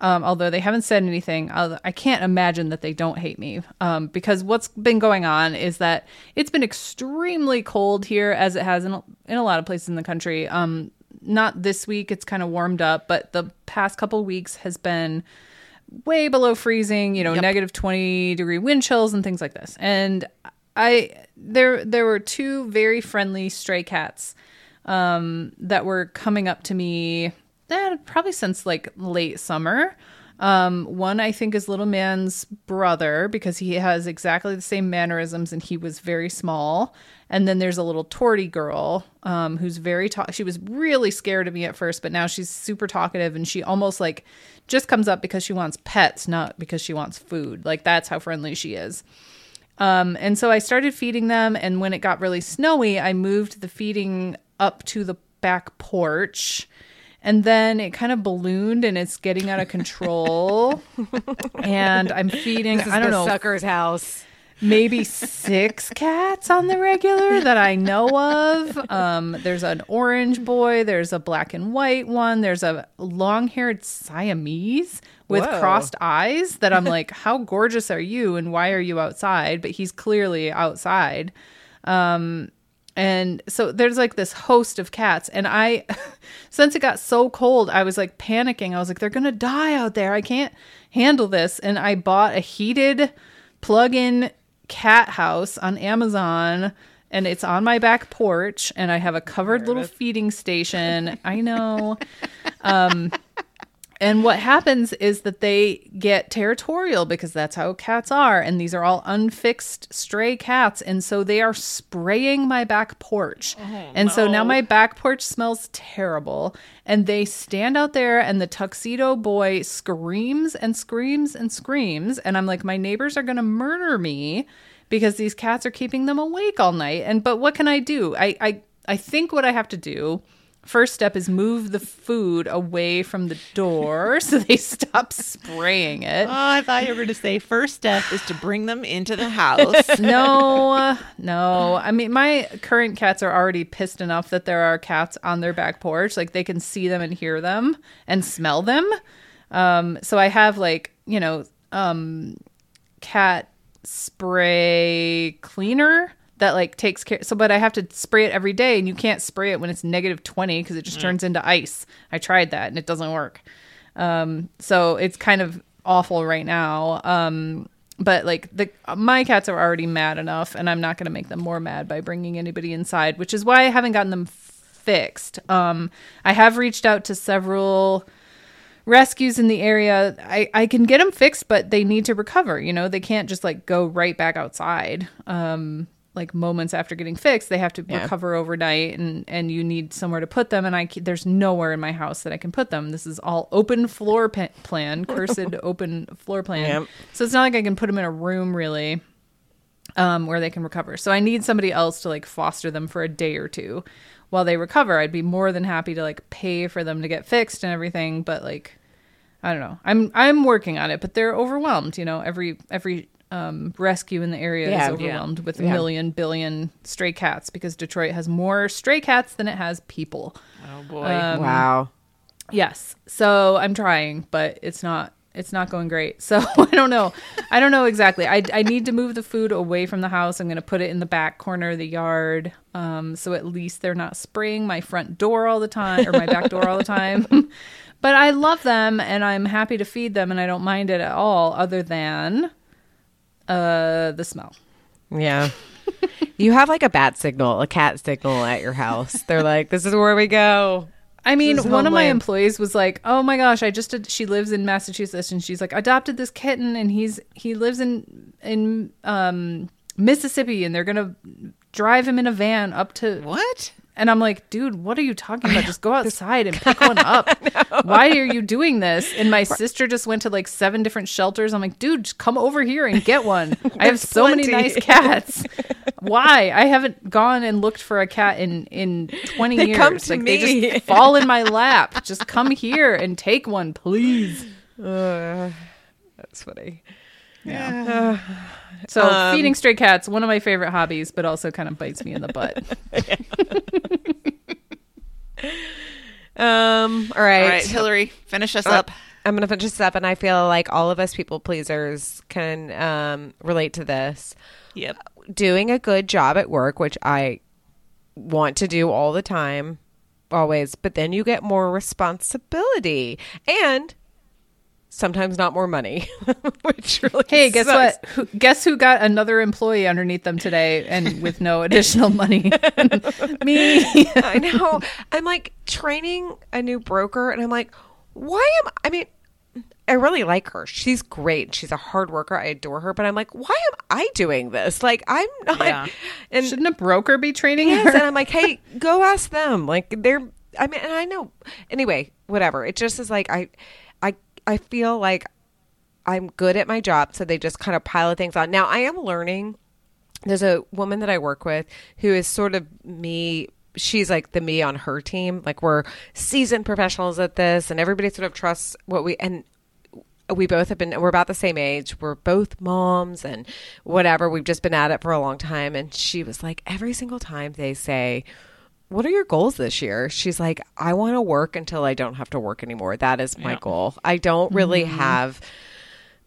Um, although they haven't said anything, I'll- I can't imagine that they don't hate me. Um, because what's been going on is that it's been extremely cold here, as it has in a, in a lot of places in the country. Um, not this week; it's kind of warmed up, but the past couple weeks has been way below freezing, you know, Yep. negative 20 degree wind chills and things like this. And I there there were two very friendly stray cats um that were coming up to me eh, probably since like late summer. Um one I think is little man's brother because he has exactly the same mannerisms and he was very small. And then there's a little torty girl um, who's very talk. She was really scared of me at first, but now she's super talkative and she almost like just comes up because she wants pets, not because she wants food. Like that's how friendly she is. Um, and so I started feeding them, and when it got really snowy, I moved the feeding up to the back porch. And then it kind of ballooned and it's getting out of control. and I'm feeding, I don't know, Sucker's house. maybe six cats on the regular that I know of. Um, there's an orange boy, there's a black and white one, there's a long haired Siamese with Whoa. crossed eyes that I'm like, how gorgeous are you and why are you outside? But he's clearly outside. Um, and so there's like this host of cats. And I, since it got so cold, I was like panicking. I was like, they're going to die out there. I can't handle this. And I bought a heated plug in cat house on Amazon. And it's on my back porch. And I have a covered little feeding station. I know. Um, and what happens is that they get territorial because that's how cats are. And these are all unfixed stray cats. And so they are spraying my back porch. Oh, and so now my back porch smells terrible. And they stand out there, and the tuxedo boy screams and screams and screams. And I'm like, my neighbors are going to murder me because these cats are keeping them awake all night. And but what can I do? I, I, I think what I have to do first step is move the food away from the door so they stop spraying it. Oh, I thought you were going to say first step is to bring them into the house. No, no. I mean, my current cats are already pissed enough that there are cats on their back porch. Like they can see them and hear them and smell them. Um, so I have like, you know, um, cat spray cleaner that like takes care. So, but I have to spray it every day, and you can't spray it when it's negative 20 because it just turns into ice. I tried that and it doesn't work. Um, so it's kind of awful right now. Um, but like the my cats are already mad enough, and I'm not going to make them more mad by bringing anybody inside, which is why I haven't gotten them fixed. Um, I have reached out to several rescues in the area. I I can get them fixed, but they need to recover. You know, they can't just like go right back outside. Um, like moments after getting fixed, they have to Yeah. recover overnight, and and you need somewhere to put them. And I there's nowhere in my house that I can put them. This is all open floor pa- plan, cursed open floor plan. Yep. So it's not like I can put them in a room really um, where they can recover. So I need somebody else to like foster them for a day or two while they recover. I'd be more than happy to like pay for them to get fixed and everything, but like I don't know. I'm I'm working on it, but they're overwhelmed. You know, every every um, rescue in the area Yeah, is yeah. overwhelmed with a Yeah. million billion stray cats because Detroit has more stray cats than it has people. Oh boy. Um, wow. Yes. So I'm trying, but it's not it's not going great. So I don't know. I don't know exactly. I, I need to move the food away from the house. I'm going to put it in the back corner of the yard. Um, so at least they're not spraying my front door all the time or my back door all the time. but I love them and I'm happy to feed them and I don't mind it at all, other than uh, the smell. Yeah. you have like a bat signal, a cat signal at your house. They're like, this is where we go. I mean, one of my employees was like, "Oh my gosh, I just did, she lives in Massachusetts and she's like adopted this kitten and he's he lives in in um Mississippi and they're going to drive him in a van up to What? And I'm like, dude, what are you talking about? Just go outside and pick one up. Why are you doing this? And my sister just went to like seven different shelters. I'm like, dude, just come over here and get one. I have so many nice cats. Why? I haven't gone and looked for a cat in in 20 They years. come to like they me. just fall in my lap. Just come here and take one, please. Uh, that's funny. Yeah. So feeding stray cats, one of my favorite hobbies, but also kind of bites me in the butt. Um, all right. All right, Hillary, finish us Uh, up. I'm going to finish this up, and I feel like all of us people pleasers can um, relate to this. Yep. Doing a good job at work, which I want to do all the time, always, but then you get more responsibility and sometimes not more money, which really Hey, guess sucks. what? Who, guess who got another employee underneath them today and with no additional money? Me. I know. I'm like training a new broker, and I'm like, why am I mean, I really like her. She's great. She's a hard worker. I adore her, but I'm like, why am I doing this? Like, I'm not. Yeah. And Shouldn't a broker be training yes, her? and I'm like, hey, go ask them. Like, they're. I mean, and I know. Anyway, whatever. It just is like I, I, feel like I'm good at my job, so they just kind of pile things on. Now I am learning. There's a woman that I work with who is sort of me. She's like the me on her team. Like we're seasoned professionals at this, and everybody sort of trusts what we and we both have been we're about the same age we're both moms and whatever we've just been at it for a long time and she was like every single time they say what are your goals this year she's like i want to work until i don't have to work anymore that is my goal i don't really mm-hmm. have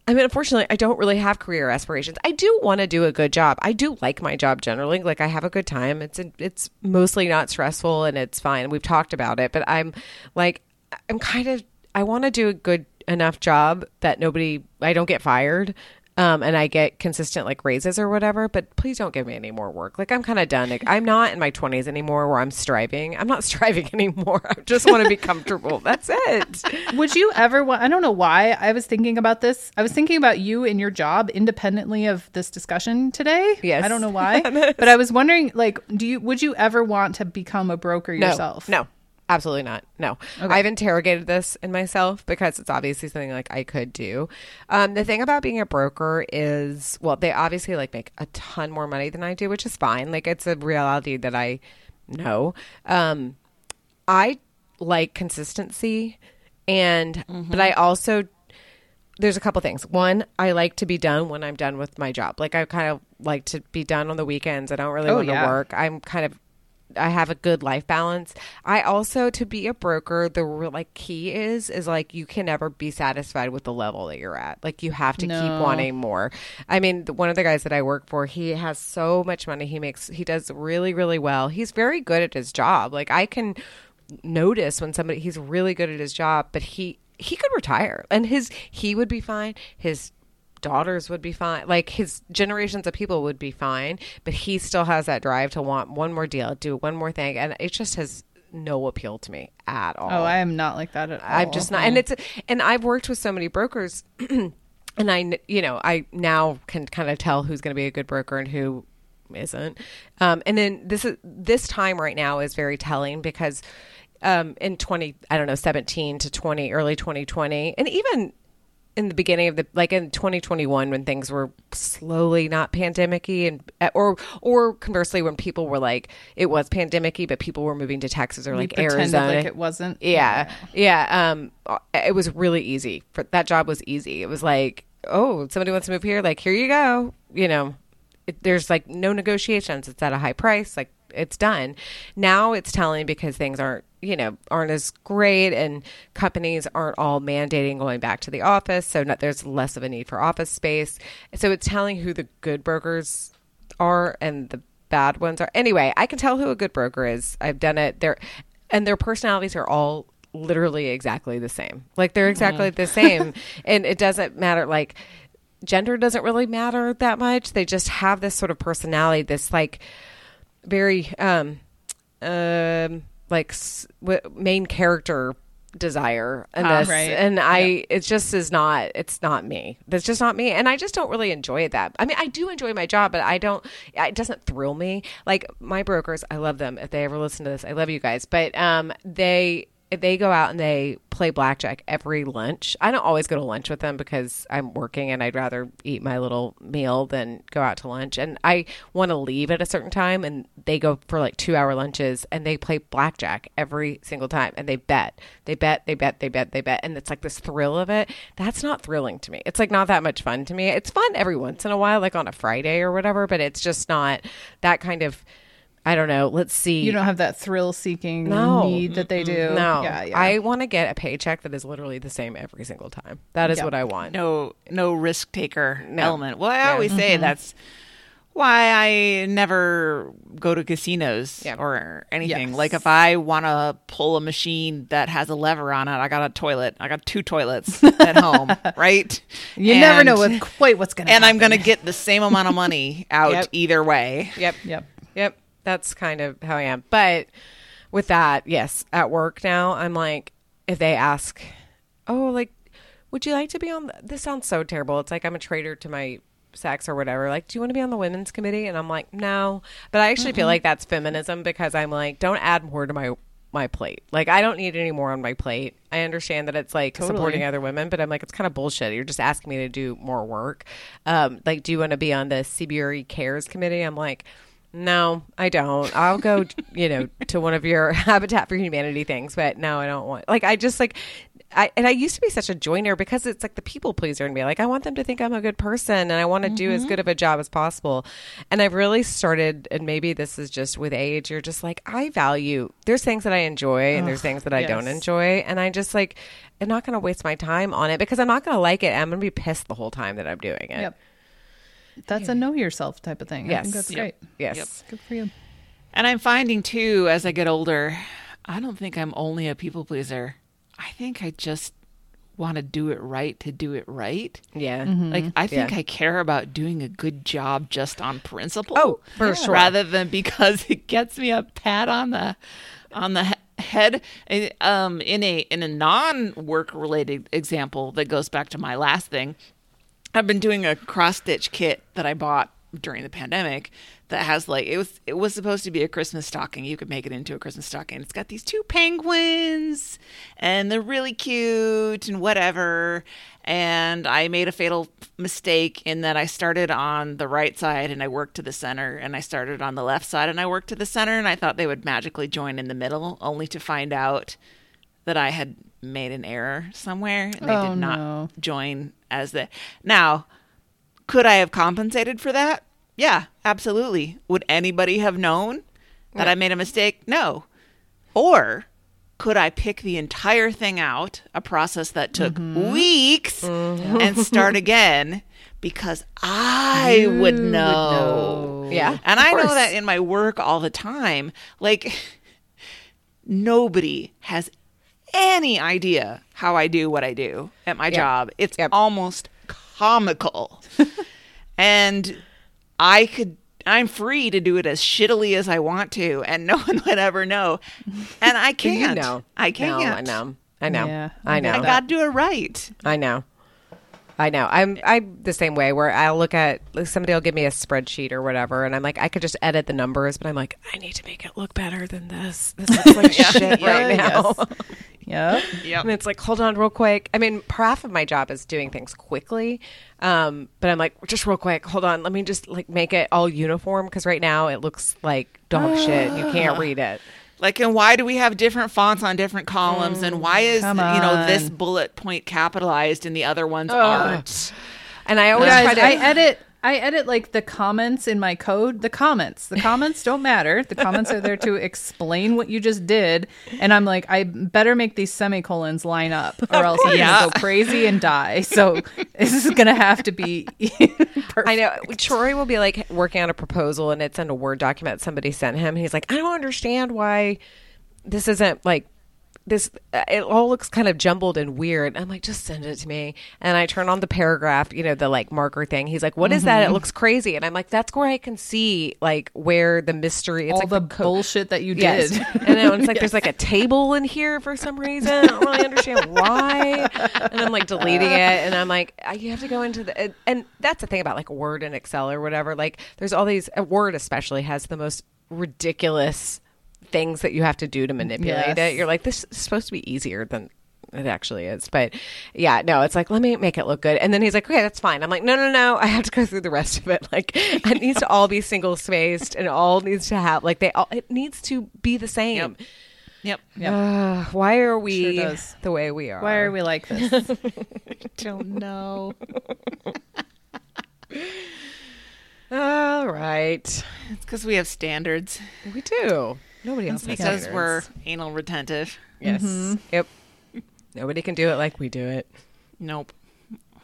I mean, unfortunately, I don't really have career aspirations. I do want to do a good job. I do like my job generally. Like I have a good time. It's it's mostly not stressful and it's fine. We've talked about it, but I'm like I'm kind of I want to do a good enough job that nobody I don't get fired. Um, and I get consistent like raises or whatever, but please don't give me any more work. Like I'm kind of done. Like, I'm not in my 20s anymore where I'm striving. I'm not striving anymore. I just want to be comfortable. That's it. Would you ever want? I don't know why I was thinking about this. I was thinking about you and your job independently of this discussion today. Yes. I don't know why, but I was wondering, like, do you would you ever want to become a broker No, yourself? No, absolutely not. No, I've interrogated this in myself because it's obviously something like I could do. Um, the thing about being a broker is, well, they obviously like make a ton more money than I do, which is fine. Like it's a reality that I know. Um, I like consistency, and but I also there's a couple things. One, I like to be done when I'm done with my job. Like I kind of like to be done on the weekends. I don't really Oh, want yeah. to work. I'm kind of I have a good life balance. I also to be a broker, the real like key is is like you can never be satisfied with the level that you're at. Like you have to keep wanting more. I mean, one of the guys that I work for, he has so much money. He makes he does really really well. He's very good at his job. Like I can notice when somebody he's really good at his job, but he he could retire and his he would be fine. His daughters would be fine. Like his generations of people would be fine, but he still has that drive to want one more deal, do one more thing, and it just has no appeal to me at all. Oh, I am not like that at all. I'm just not, and it's and I've worked with so many brokers, and I, you know, I now can kind of tell who's going to be a good broker and who isn't. Um, and then this is this time right now is very telling because um, in 20, I don't know, 17 to 20, early 2020, and even in the beginning of the like in 2021 when things were slowly not pandemicy and or or conversely when people were like it was pandemicy but people were moving to Texas or like Arizona like it wasn't. yeah, yeah. Um, it was really easy. For that job was easy. It was like, oh, somebody wants to move here. Like, here you go. You know, it, there's like no negotiations. It's at a high price. Like, it's done. Now it's telling because things aren't you know aren't as great and companies aren't all mandating going back to the office so not, there's less of a need for office space. So it's telling who the good brokers are and the bad ones are. Anyway i can tell who a good broker is. I've done it. There and their personalities are all literally exactly the same. Like they're exactly the same. And it doesn't matter like gender doesn't really matter that much. They just have this sort of personality this like very um um like s- w- main character desire in Ah, this. right. and i it just is not it's not me. That's just not me. And i just don't really enjoy that. I mean i do enjoy my job but i don't it doesn't thrill me. Like my brokers i love them. If they ever listen to this i love you guys. But um they they go out and they play blackjack every lunch. I don't always go to lunch with them because i'm working and i'd rather eat my little meal than go out to lunch. And i want to leave at a certain time and they go for like two hour lunches and they play blackjack every single time and they bet. They bet they bet they bet they bet. And it's like this thrill of it. That's not thrilling to me. It's like not that much fun to me. It's fun every once in a while like on a friday or whatever but it's just not that kind of i don't know let's see You don't have that thrill seeking No. need that they do. no Yeah, yeah. i want to get a paycheck that is literally the same every single time that is Yep. what i want no no risk taker No. element. Well, I Yeah. always say mm-hmm. that's why I never go to casinos Yeah. or anything. Yes. Like if I want to pull a machine that has a lever on it, I got a toilet. I got two toilets at home, right? you never know And- what, quite what's going to and happen. I'm going to get the same amount of money out Yep. either way. yep Yep. Yep, that's kind of how I am. But with that, yes, at work now, I'm like, if they ask, oh, like, would you like to be on? The, this sounds so terrible. It's like I'm a traitor to my sex or whatever. Like, do you want to be on the women's committee? And I'm like, no. But I actually feel like that's feminism because I'm like, don't add more to my my plate. Like, I don't need any more on my plate. I understand that it's like Totally. supporting other women, but I'm like, it's kind of bullshit. You're just asking me to do more work. Um, like, do you want to be on the CBRE Cares committee? I'm like. No, I don't. I'll go, you know, to one of your Habitat for Humanity things, but no, I don't want. Like, I just like, I and I used to be such a joiner because it's like the people pleaser in me. Like, I want them to think I'm a good person, and I want to do as good of a job as possible. And I've really started, and maybe this is just with age. You're just like, I value. There's things that I enjoy, and there's things that I don't enjoy, and I just like, I'm not going to waste my time on it because I'm not going to like it. I'm going to be pissed the whole time that I'm doing it. Yep. That's a know yourself type of thing. I Yes. think that's Yep. great. Yes. Yep. Good for you. And I'm finding too, as I get older, I don't think I'm only a people pleaser. I think I just want to do it right to do it right. Yeah. Like I think Mm-hmm. Yeah. I care about doing a good job just on principle. Oh, for sure. Rather than because it gets me a pat on the on the he- head. Um, in a in a non work related example that goes back to my last thing, I've been doing a cross stitch kit that I bought during the pandemic that has like it was it was supposed to be a Christmas stocking. You could make it into a Christmas stocking. It's got these two penguins and they're really cute and whatever. And I made a fatal mistake in that I started on the right side and I worked to the center and I started on the left side and I worked to the center and I thought they would magically join in the middle only to find out that I had made an error somewhere and they Oh, did not no. join as the now could i have compensated for that yeah absolutely would anybody have known that i made a mistake no or could i pick the entire thing out a process that took Mm-hmm. weeks and start again because i would You would know. know. Yeah. and i know that in my work all the time like nobody has any idea how I do what I do at my job. It's Yep. almost comical. and I could I'm free to do it as shittily as I want to and no one would ever know. And I can't. You know. I can't. No, I know. I know. Yeah, I I know. I got to do it right. I know. I know. I'm I'm the same way where I'll look at like somebody will give me a spreadsheet or whatever, and I'm like, I could just edit the numbers, but I'm like, I need to make it look better than this. This looks like shit right now. Yep. Yep. And it's like, hold on, real quick. I mean, half of my job is doing things quickly, um, but I'm like, just real quick, hold on, let me just like make it all uniform because right now it looks like dog shit. You can't read it. Like, and why do we have different fonts on different columns? and why is, you know, this bullet point capitalized and the other ones aren't? And I always Guys, try to. I edit I edit like the comments in my code. The comments, the comments don't matter. The comments are there to explain what you just did, and I'm like, I better make these semicolons line up, or else I'm Yeah. gonna go crazy and die. So this is gonna have to be. I know Troy will be like working on a proposal and it's in a Word document somebody sent him. And he's like, I don't understand why this isn't like this. uh, It all looks kind of jumbled and weird. I'm like, just send it to me. And I turn on the paragraph, you know, the like marker thing. He's like, "What is that? Mm-hmm. It looks crazy. And I'm like, that's where I can see like where the mystery. It's all like the co- bullshit that you Yes. did. and then it's like there's like a table in here for some reason. I don't really understand why. And I'm like deleting it, and I'm like, I- you have to go into the. And, and that's the thing about like Word and Excel or whatever. Like, there's all these. uh, Word especially has the most ridiculous things that you have to do to manipulate Yes. it. You're like, this is supposed to be easier than. It actually is, but yeah, no, it's like let me make it look good, and then he's like, okay, that's fine. I'm like, no, no, no, I have to go through the rest of it. Like, it needs to all be single spaced, and all needs to have like they all. It needs to be the same. Yep. Yep. Uh, why are we Sure the way we are? Why are we like this? I Don't know. All right, It's because we have standards. we do. Nobody else It's has because we're anal retentive. yes, mm-hmm. yep. Nobody can do it like we do it. Nope.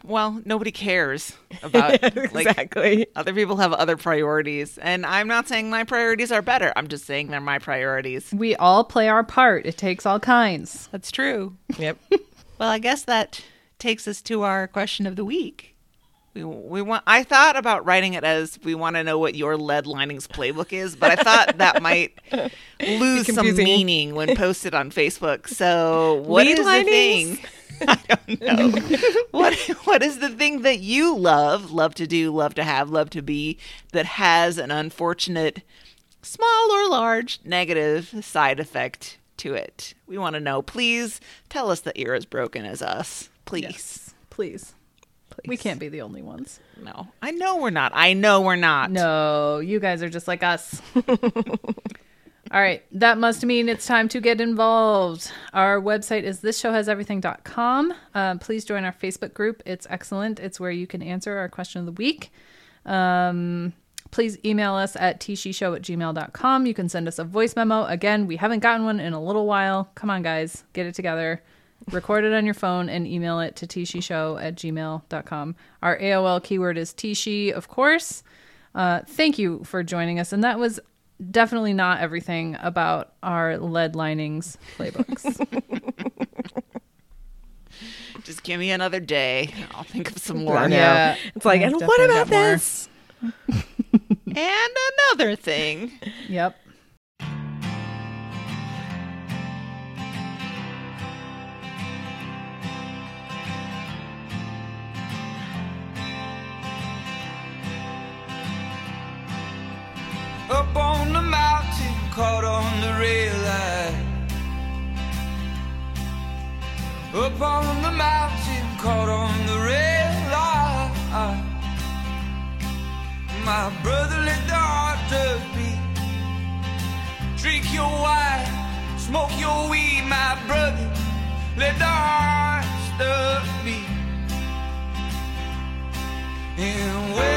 Well, nobody cares about like exactly. other people have other priorities, and I'm not saying my priorities are better. I'm just saying they're my priorities. we all play our part. It takes all kinds. That's true. Yep. Well, I guess that takes us to our question of the week. We, we want. I thought about writing it as we want to know what your lead linings playbook is, but I thought that might lose some meaning when posted on Facebook. So, what Lead is linings? the thing? I don't know. what What is the thing that you love, love to do, love to have, love to be that has an unfortunate, small or large, negative side effect to it? We want to know. Please tell us that you're as broken as us. Please. Please. We can't be the only ones. No, I know we're not. I know we're not. No, you guys are just like us. All right, that must mean it's time to get involved. Our website is thisshowhaseverything.com. Um, please join our Facebook group. It's excellent. It's where you can answer our question of the week. Um, please email us at tsheshow at gmail.com. You can send us a voice memo. Again, we haven't gotten one in a little while. Come on, guys, get it together. Record it on your phone and email it to tsheshow at gmail.com. Our AOL keyword is tishi, of course. Uh, thank you for joining us. And that was definitely not everything about our lead linings playbooks. Just give me another day. I'll think of some more. I know. Yeah. It's like, and what about this? And another thing. yep. Up on the mountain, caught on the rail line. Up on the mountain, caught on the rail line. My brother, let the heart just beat. Drink your wine, smoke your weed, my brother. Let the heart just beat. And where